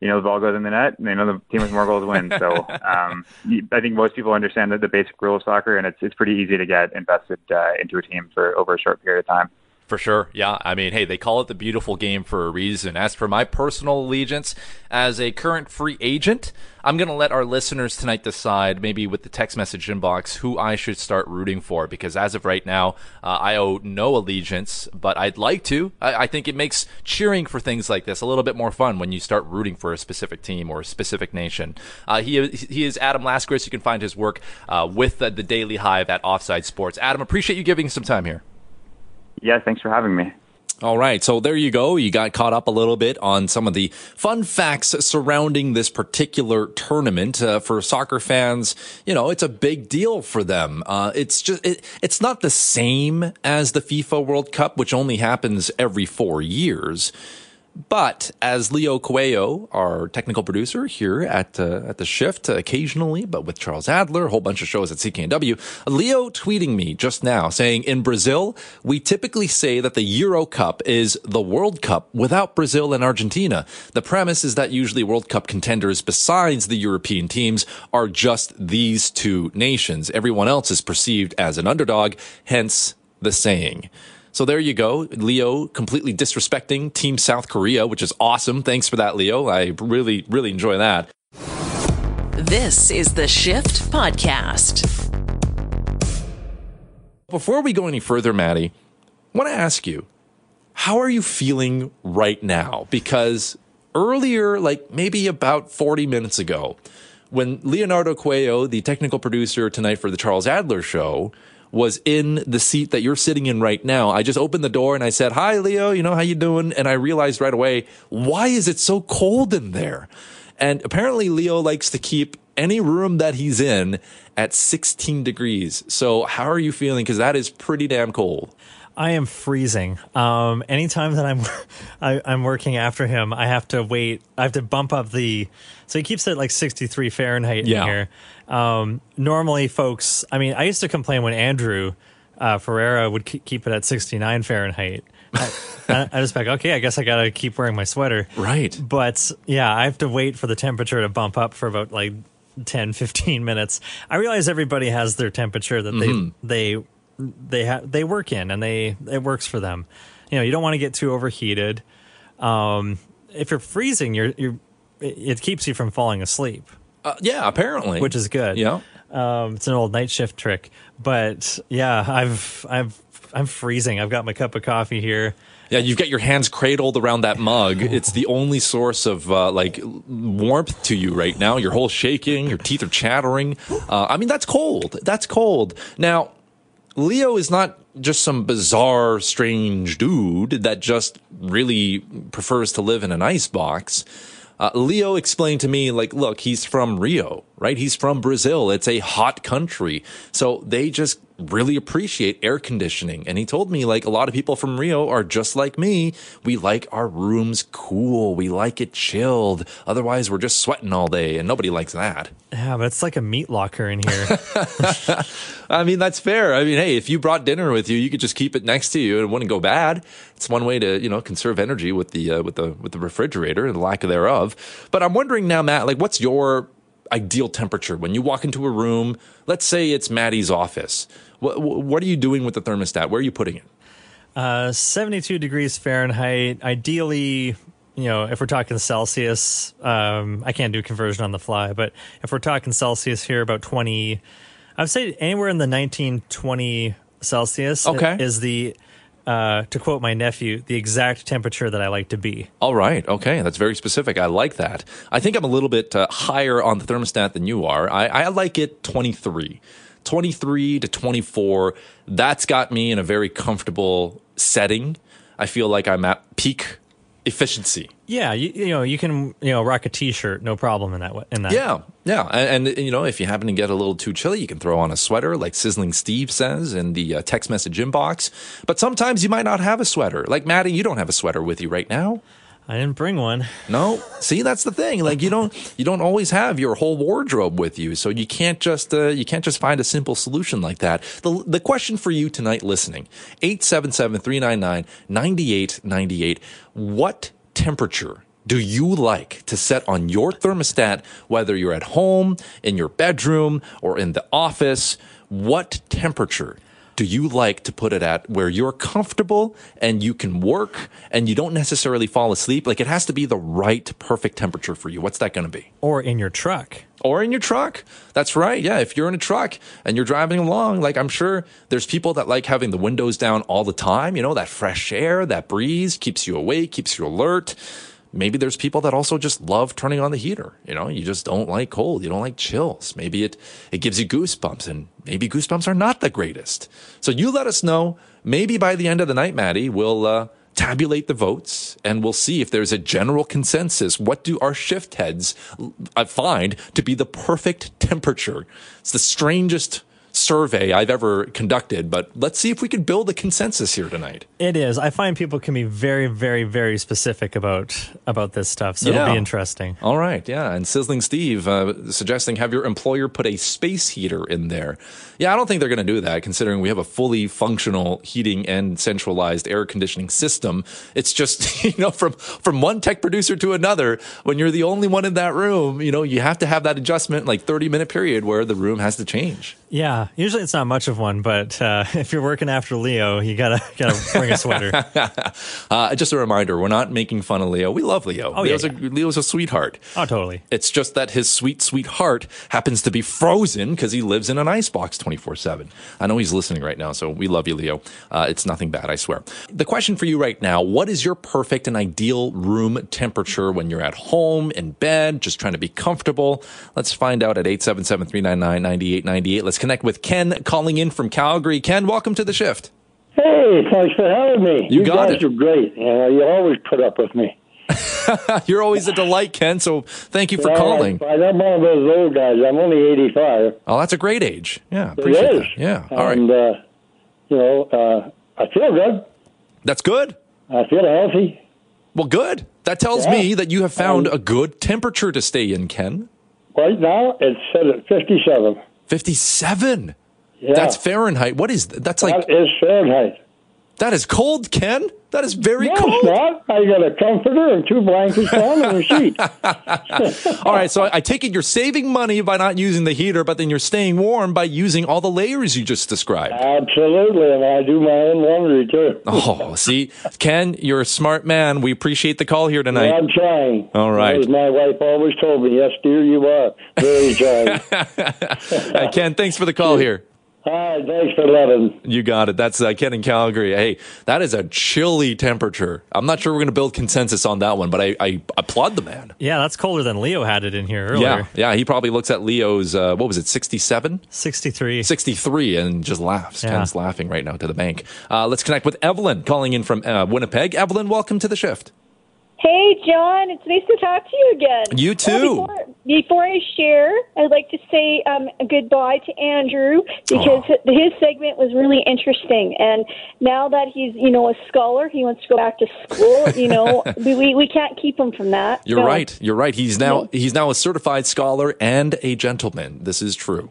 you know the ball goes in the net, and they know the team with more goals wins. So um, I think most people understand the, the basic rule of soccer, and it's it's pretty easy to get invested uh, into a team for over a short period of time. For sure. Yeah. I mean, hey, they call it the beautiful game for a reason. As for my personal allegiance, as a current free agent, I'm going to let our listeners tonight decide, maybe with the text message inbox, who I should start rooting for. Because as of right now, uh, I owe no allegiance, but I'd like to. I, I, think it makes cheering for things like this a little bit more fun when you start rooting for a specific team or a specific nation. Uh, he, he is Adam Laskaris. You can find his work uh, with the Daily Hive at Offside Sports. Adam, appreciate you giving some time here. Yeah, thanks for having me. All right. So there you go. You got caught up a little bit on some of the fun facts surrounding this particular tournament. Uh, for soccer fans, you know, it's a big deal for them. Uh, it's just, it, it's not the same as the FIFA World Cup, which only happens every four years. But as Leo Coelho, our technical producer here at uh, at the Shift, occasionally, but with Charles Adler, a whole bunch of shows at CKNW, Leo tweeting me just now saying, in Brazil, we typically say that the Euro Cup is the World Cup without Brazil and Argentina. The premise is that usually World Cup contenders besides the European teams are just these two nations. Everyone else is perceived as an underdog, hence the saying. So there you go. Leo completely disrespecting Team South Korea, which is awesome. Thanks for that, Leo. I really, really enjoy that. This is the Shift Podcast. Before we go any further, Maddie, I want to ask you, how are you feeling right now? Because earlier, like maybe about 40 minutes ago, when Leonardo Coelho, the technical producer tonight for the Charles Adler show, was in the seat that you're sitting in right now. I just opened the door and I said, "Hi, Leo. You know how you doing?" And I realized right away, why is it so cold in there? And apparently, Leo likes to keep any room that he's in at 16 degrees. So, how are you feeling? Because that is pretty damn cold. I am freezing. Um, anytime that I'm I, am i am working after him, I have to wait. I have to bump up the. So he keeps it like 63 Fahrenheit Yeah. in here. Um, normally, folks. I mean, I used to complain when Andrew uh, Ferreira would k- keep it at 69 Fahrenheit. I, I, just like, okay, I guess I gotta keep wearing my sweater. Right. But yeah, I have to wait for the temperature to bump up for about like 10, 15 minutes. I realize everybody has their temperature that they they they ha- they work in and they it works for them. You know, you don't want to get too overheated. Um, if you're freezing, you're you're it keeps you from falling asleep, Uh, yeah, apparently. which is good. yeah. Um, it's an old night shift trick, but yeah, I've I've I'm freezing. I've got my cup of coffee here. Yeah, you've got your hands cradled around that mug. It's the only source of uh, like warmth to you right now. Your whole shaking, your teeth are chattering. Uh, I mean, that's cold. That's cold. Now, Leo is not just some bizarre, strange dude that just really prefers to live in an ice box. Uh, Leo explained to me, like, look, he's from Rio, right? He's from Brazil. It's a hot country. So they just really appreciate air conditioning. And he told me, like, a lot of people from Rio are just like me. We like our rooms cool. We like it chilled. Otherwise, we're just sweating all day, and nobody likes that. Yeah, but it's like a meat locker in here. I mean, that's fair. I mean, hey, if you brought dinner with you, you could just keep it next to you and it wouldn't go bad. It's one way to, you know, conserve energy with the uh, with the with the refrigerator and the lack thereof. But I'm wondering now, Matt, like, what's your ideal temperature when you walk into a room? Let's say it's Maddie's office. What what are you doing with the thermostat? Where are you putting it? Uh, 72 degrees Fahrenheit. Ideally, you know, if we're talking Celsius, um, I can't do conversion on the fly, but if we're talking Celsius here, about 20, I would say anywhere in the 19, 20 Celsius Okay. is the, uh, to quote my nephew, the exact temperature that I like to be. All right. Okay. That's very specific. I like that. I think I'm a little bit uh, higher on the thermostat than you are. I, I like it 23. 23 to 24. That's got me in a very comfortable setting. I feel like I'm at peak efficiency. Yeah, you, you know, you can, you know, rock a t-shirt, no problem in that, way. in that. Yeah, yeah, and, and you know, if you happen to get a little too chilly, you can throw on a sweater, like Sizzling Steve says in the uh, text message inbox. But sometimes you might not have a sweater. Like Maddie, you don't have a sweater with you right now. I didn't bring one. No, see, that's the thing. Like you don't, you don't always have your whole wardrobe with you, so you can't just, uh, you can't just find a simple solution like that. The the question for you tonight, listening, 877-399-9898. What temperature do you like to set on your thermostat, whether you're at home, in your bedroom, or in the office? What temperature do you like to put it at where you're comfortable and you can work and you don't necessarily fall asleep? Like it has to be the right, perfect temperature for you. What's that going to be? Or in your truck. Or in your truck. That's right. Yeah. If you're in a truck and you're driving along, like I'm sure there's people that like having the windows down all the time. You know, that fresh air, that breeze keeps you awake, keeps you alert. Maybe there's people that also just love turning on the heater. You know, you just don't like cold. You don't like chills. Maybe it, it gives you goosebumps and maybe goosebumps are not the greatest. So you let us know. Maybe by the end of the night, Maddie, we'll, uh, tabulate the votes and we'll see if there's a general consensus. What do our shift heads uh, find to be the perfect temperature? It's the strangest survey I've ever conducted, but let's see if we can build a consensus here tonight. It is. I find people can be very, very, very specific about about this stuff. So it'll be interesting. All right, yeah. And Sizzling Steve uh, suggesting have your employer put a space heater in there. Yeah, I don't think they're going to do that considering we have a fully functional heating and centralized air conditioning system. It's just, you know, from from one tech producer to another, when you're the only one in that room, you know, you have to have that adjustment like 30 minute period where the room has to change. Yeah. Usually it's not much of one, but uh, if you're working after Leo, you gotta gotta bring a sweater. Uh, just a reminder, we're not making fun of Leo. We love Leo. Oh, yeah, Leo's, A, Leo's a sweetheart. oh, totally. It's just that his sweet, sweet heart happens to be frozen because he lives in an ice box 24 7. I know he's listening right now, so we love you, Leo. Uh, it's nothing bad, I swear. The question for you right now what is your perfect and ideal room temperature when you're at home, in bed, just trying to be comfortable? Let's find out at 877 399 9898. Let's let's connect with Ken calling in from Calgary. Ken, welcome to the shift. Hey, thanks for having me. You got guys it. are great. You, know, you always put up with me. You're always a delight, Ken. So thank you for Yeah, calling. I, I'm one of those old guys. I'm only 85. Oh, that's a great age. Yeah, It appreciate is. that. Yeah, all right. And, uh, you know, uh, I feel good. That's good. I feel healthy. Well, good. That tells Yeah. me that you have found a good temperature to stay in, Ken. Right now, it's set at 57. 57. Yeah. That's Fahrenheit. What is th- that's like? That is Fahrenheit. That is cold, Ken. That is very No, it's cold. not. I got a comforter and two blankets on and a sheet. All right, so I take it you're saving money by not using the heater, but then you're staying warm by using all the layers you just described. Absolutely, and I do my own laundry too. Oh, see, Ken, you're a smart man. We appreciate the call here tonight. I'm trying. All right. As my wife always told me, yes, dear, you are. Very trying. Ken, thanks for the call here. Hi, thanks for letting. You got it. That's uh, Ken in Calgary. Hey, that is a chilly temperature. I'm not sure we're going to build consensus on that one, but I, I applaud the man. Yeah, that's colder than Leo had it in here earlier. Yeah, yeah. He probably looks at Leo's, uh, what was it, 67? 63. 63 and just laughs. Yeah. Ken's laughing right now to the bank. Uh, let's connect with Evelyn calling in from uh, Winnipeg. Evelyn, welcome to the shift. Hey, Jawn, it's nice to talk to you again. You too. Oh, before, before I share, I'd like to say um, goodbye to Andrew because his segment was really interesting. And now that he's, you know, a scholar, he wants to go back to school. You know, we, we, can't keep him from that. You're No. right. You're right. He's now he's now a certified scholar and a gentleman. This is true.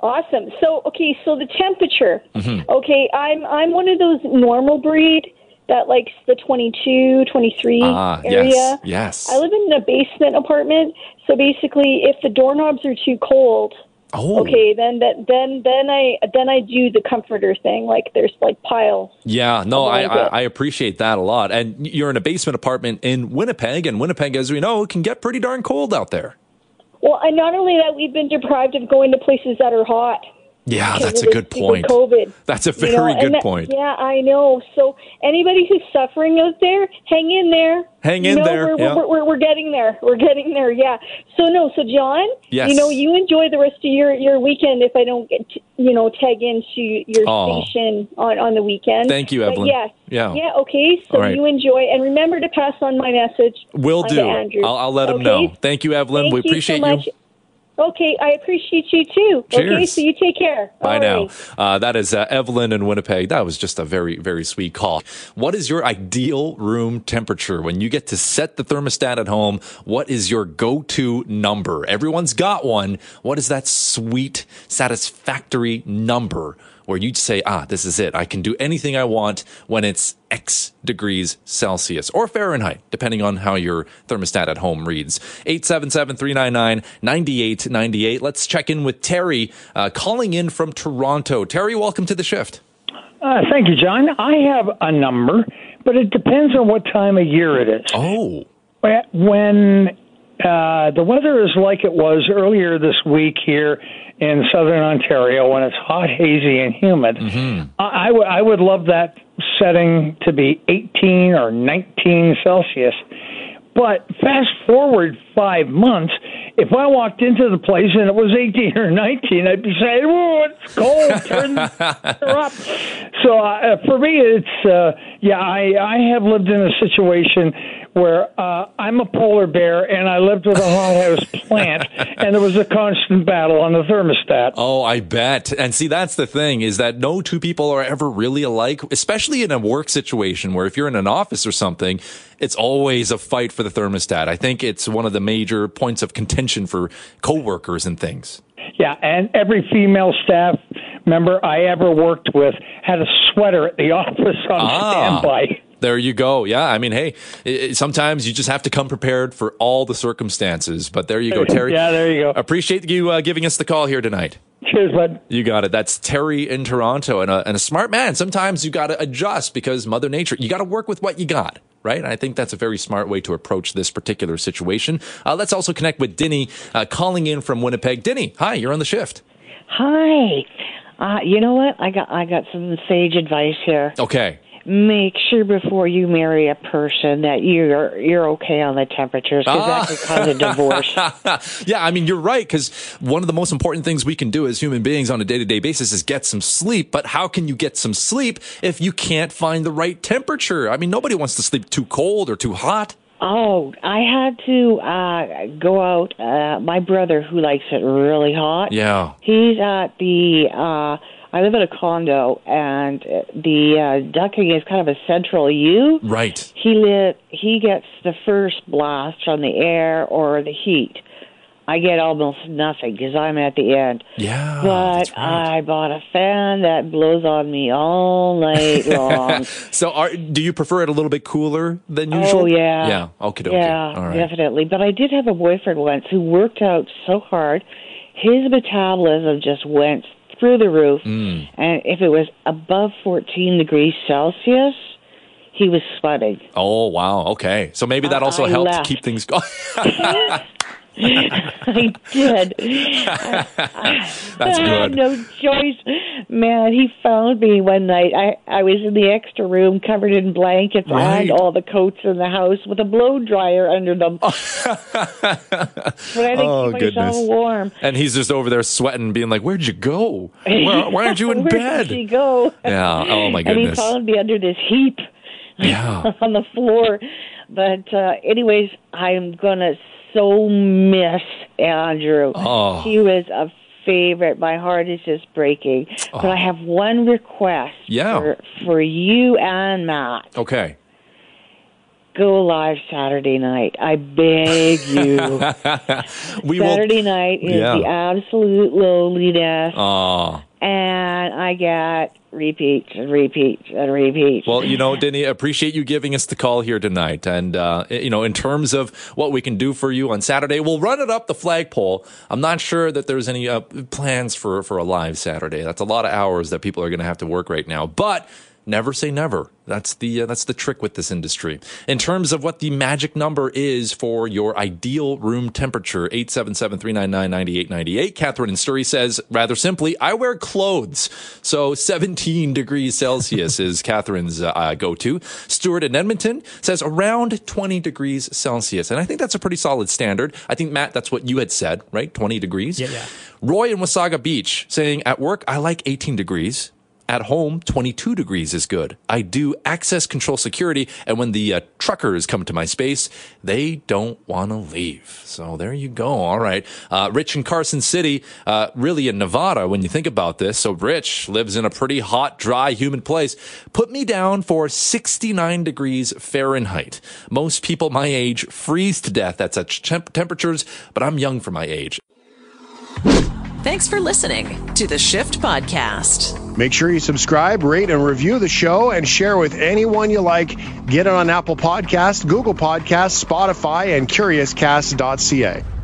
Awesome. So, okay, so the temperature. Mhm. Okay, I'm I'm one of those normal breed that likes the 22, 23 Ah, area. yes, yes. I live in a basement apartment, so basically, if the doorknobs are too cold, Oh. okay, then that then then I then I do the comforter thing. Like there's like piles. Yeah, no, I, I. I appreciate that a lot. And you're in a basement apartment in Winnipeg, and Winnipeg, as we know, can get pretty darn cold out there. Well, and not only that, we've been deprived of going to places that are hot. Yeah, that's a good point. COVID. That's a You know, very good that- point. Yeah, I know. So anybody who's suffering out there, hang in there. Hang You in know, there, We're, yeah. we're, we're, we're getting there. We're getting there. Yeah. So no. So Jawn, Yes. you know, you enjoy the rest of your your weekend. If I don't get to, you know tag into your station on on the weekend. Thank you, Evelyn. yes. Yeah. Yeah. Okay. So right. you enjoy and remember to pass on my message. Will do. Andrew. I'll, I'll let him know. Thank you, Evelyn. Thank we you so appreciate much. you. Okay, I appreciate you too. Okay, Cheers. so you take care. Bye All now. right. Uh, that is uh, Evelyn in Winnipeg. That was just a very, very sweet call. What is your ideal room temperature when you get to set the thermostat at home? What is your go-to number? Everyone's got one. What is that sweet, satisfactory number where you'd say, ah, this is it. I can do anything I want when it's X degrees Celsius or Fahrenheit, depending on how your thermostat at home reads. 877-399-9898. Let's check in with Terry, uh, calling in from Toronto. Terry, welcome to the shift. Uh, thank you, Jawn. I have a number, but it depends on what time of year it is. Oh. When uh, the weather is like it was earlier this week here in southern Ontario, when it's hot, hazy, and humid, I, I would- I would love that setting to be 18 or 19 Celsius. But fast forward five months, if I walked into the place and it was 18 or 19, I'd be saying, "Oh, it's cold. Turn her up." So uh, for me, it's uh, yeah. I I have lived in a situation where uh, I'm a polar bear and I lived with a hothouse plant, and there was a constant battle on the thermostat. Oh, I bet. And see, that's the thing is that no two people are ever really alike, especially in a work situation where if you're in an office or something, it's always a fight for the thermostat. I think it's one of the major points of contention for coworkers and things. Yeah, and every female staff member I ever worked with had a sweater at the office on Ah. standby. There you go. Yeah, I mean, hey, i- i- sometimes you just have to come prepared for all the circumstances. But there you go, Terry. Yeah, there you go. Appreciate you uh, giving us the call here tonight. Cheers, bud. You got it. That's Terry in Toronto, and a, and a smart man. Sometimes you got to adjust because Mother Nature. You got to work with what you got, right? And I think that's a very smart way to approach this particular situation. Uh, let's also connect with Dinny, uh, calling in from Winnipeg. Dinny, hi, you're on the shift. Hi. Uh, you know what? I got I got some sage advice here. Okay. Make sure before you marry a person that you're you're okay on the temperatures because Ah. that could cause a divorce. yeah, I mean, you're right, because one of the most important things we can do as human beings on a day to day basis is get some sleep. But how can you get some sleep if you can't find the right temperature? I mean, nobody wants to sleep too cold or too hot. Oh, I had to uh go out. Uh my brother, who likes it really hot, Yeah. he's at the. uh I live in a condo, and uh, the uh, ducking is kind of a central U. Right. He lit. He gets the first blast from the air or the heat. I get almost nothing because I'm at the end. Yeah. But I bought a fan that blows on me all night long. so, are, do you prefer it a little bit cooler than usual? Oh yeah. Yeah. Okay. Okay. Yeah, All right. definitely. But I did have a boyfriend once who worked out so hard, his metabolism just went through the roof. Mm. And if it was above 14 degrees Celsius, he was sweating. Oh wow. Okay. So maybe that also I helped left. keep things going. I did. I, I, That's I had good. no choice. Man, he found me one night. I, I was in the extra room covered in blankets Right. and all the coats in the house with a blow dryer under them. but I think Oh, keep goodness. warm. and he's just over there sweating, being like, "Where'd you go? Why, why aren't you in Where bed?" did she go? Yeah. Oh my And he goodness. found me under this heap Yeah. on the floor. But uh anyways, I'm gonna so miss Andrew. Oh. He was a favorite. My heart is just breaking. Oh. But I have one request Oh. Yeah. for, for you and Matt. Okay. Go live Saturday night. I beg you. we will. Saturday night is Yeah. the absolute loneliness. Aw. and I get repeats and repeats and repeats. Well, you know, Denny, appreciate you giving us the call here tonight. And, uh, you know, in terms of what we can do for you on Saturday, we'll run it up the flagpole. I'm not sure that there's any uh, plans for, for a live Saturday. That's a lot of hours that people are going to have to work right now. But never say never. That's the uh, that's the trick with this industry. In terms of what the magic number is for your ideal room temperature, 877-399-9898. Catherine in Surrey says rather simply, I wear clothes. So 17 degrees Celsius is Catherine's uh, uh, go-to. Stuart in Edmonton says around 20 degrees Celsius. And I think that's a pretty solid standard. I think Matt that's what you had said, right? 20 degrees. Yeah, yeah. Roy in Wasaga Beach saying at work I like 18 degrees. At home, 22 degrees is good. I do access control security, and when the uh, truckers come to my space, they don't want to leave. So there you go. All right. Uh, Rich in Carson City, uh, really in Nevada, when you think about this. So Rich lives in a pretty hot, dry, humid place. Put me down for 69 degrees Fahrenheit. Most people my age freeze to death at such temp- temperatures, but I'm young for my age. Thanks for listening to the Shift Podcast. Make sure you subscribe, rate, and review the show and share with anyone you like. Get it on Apple Podcasts, Google Podcasts, Spotify, and CuriousCast.ca.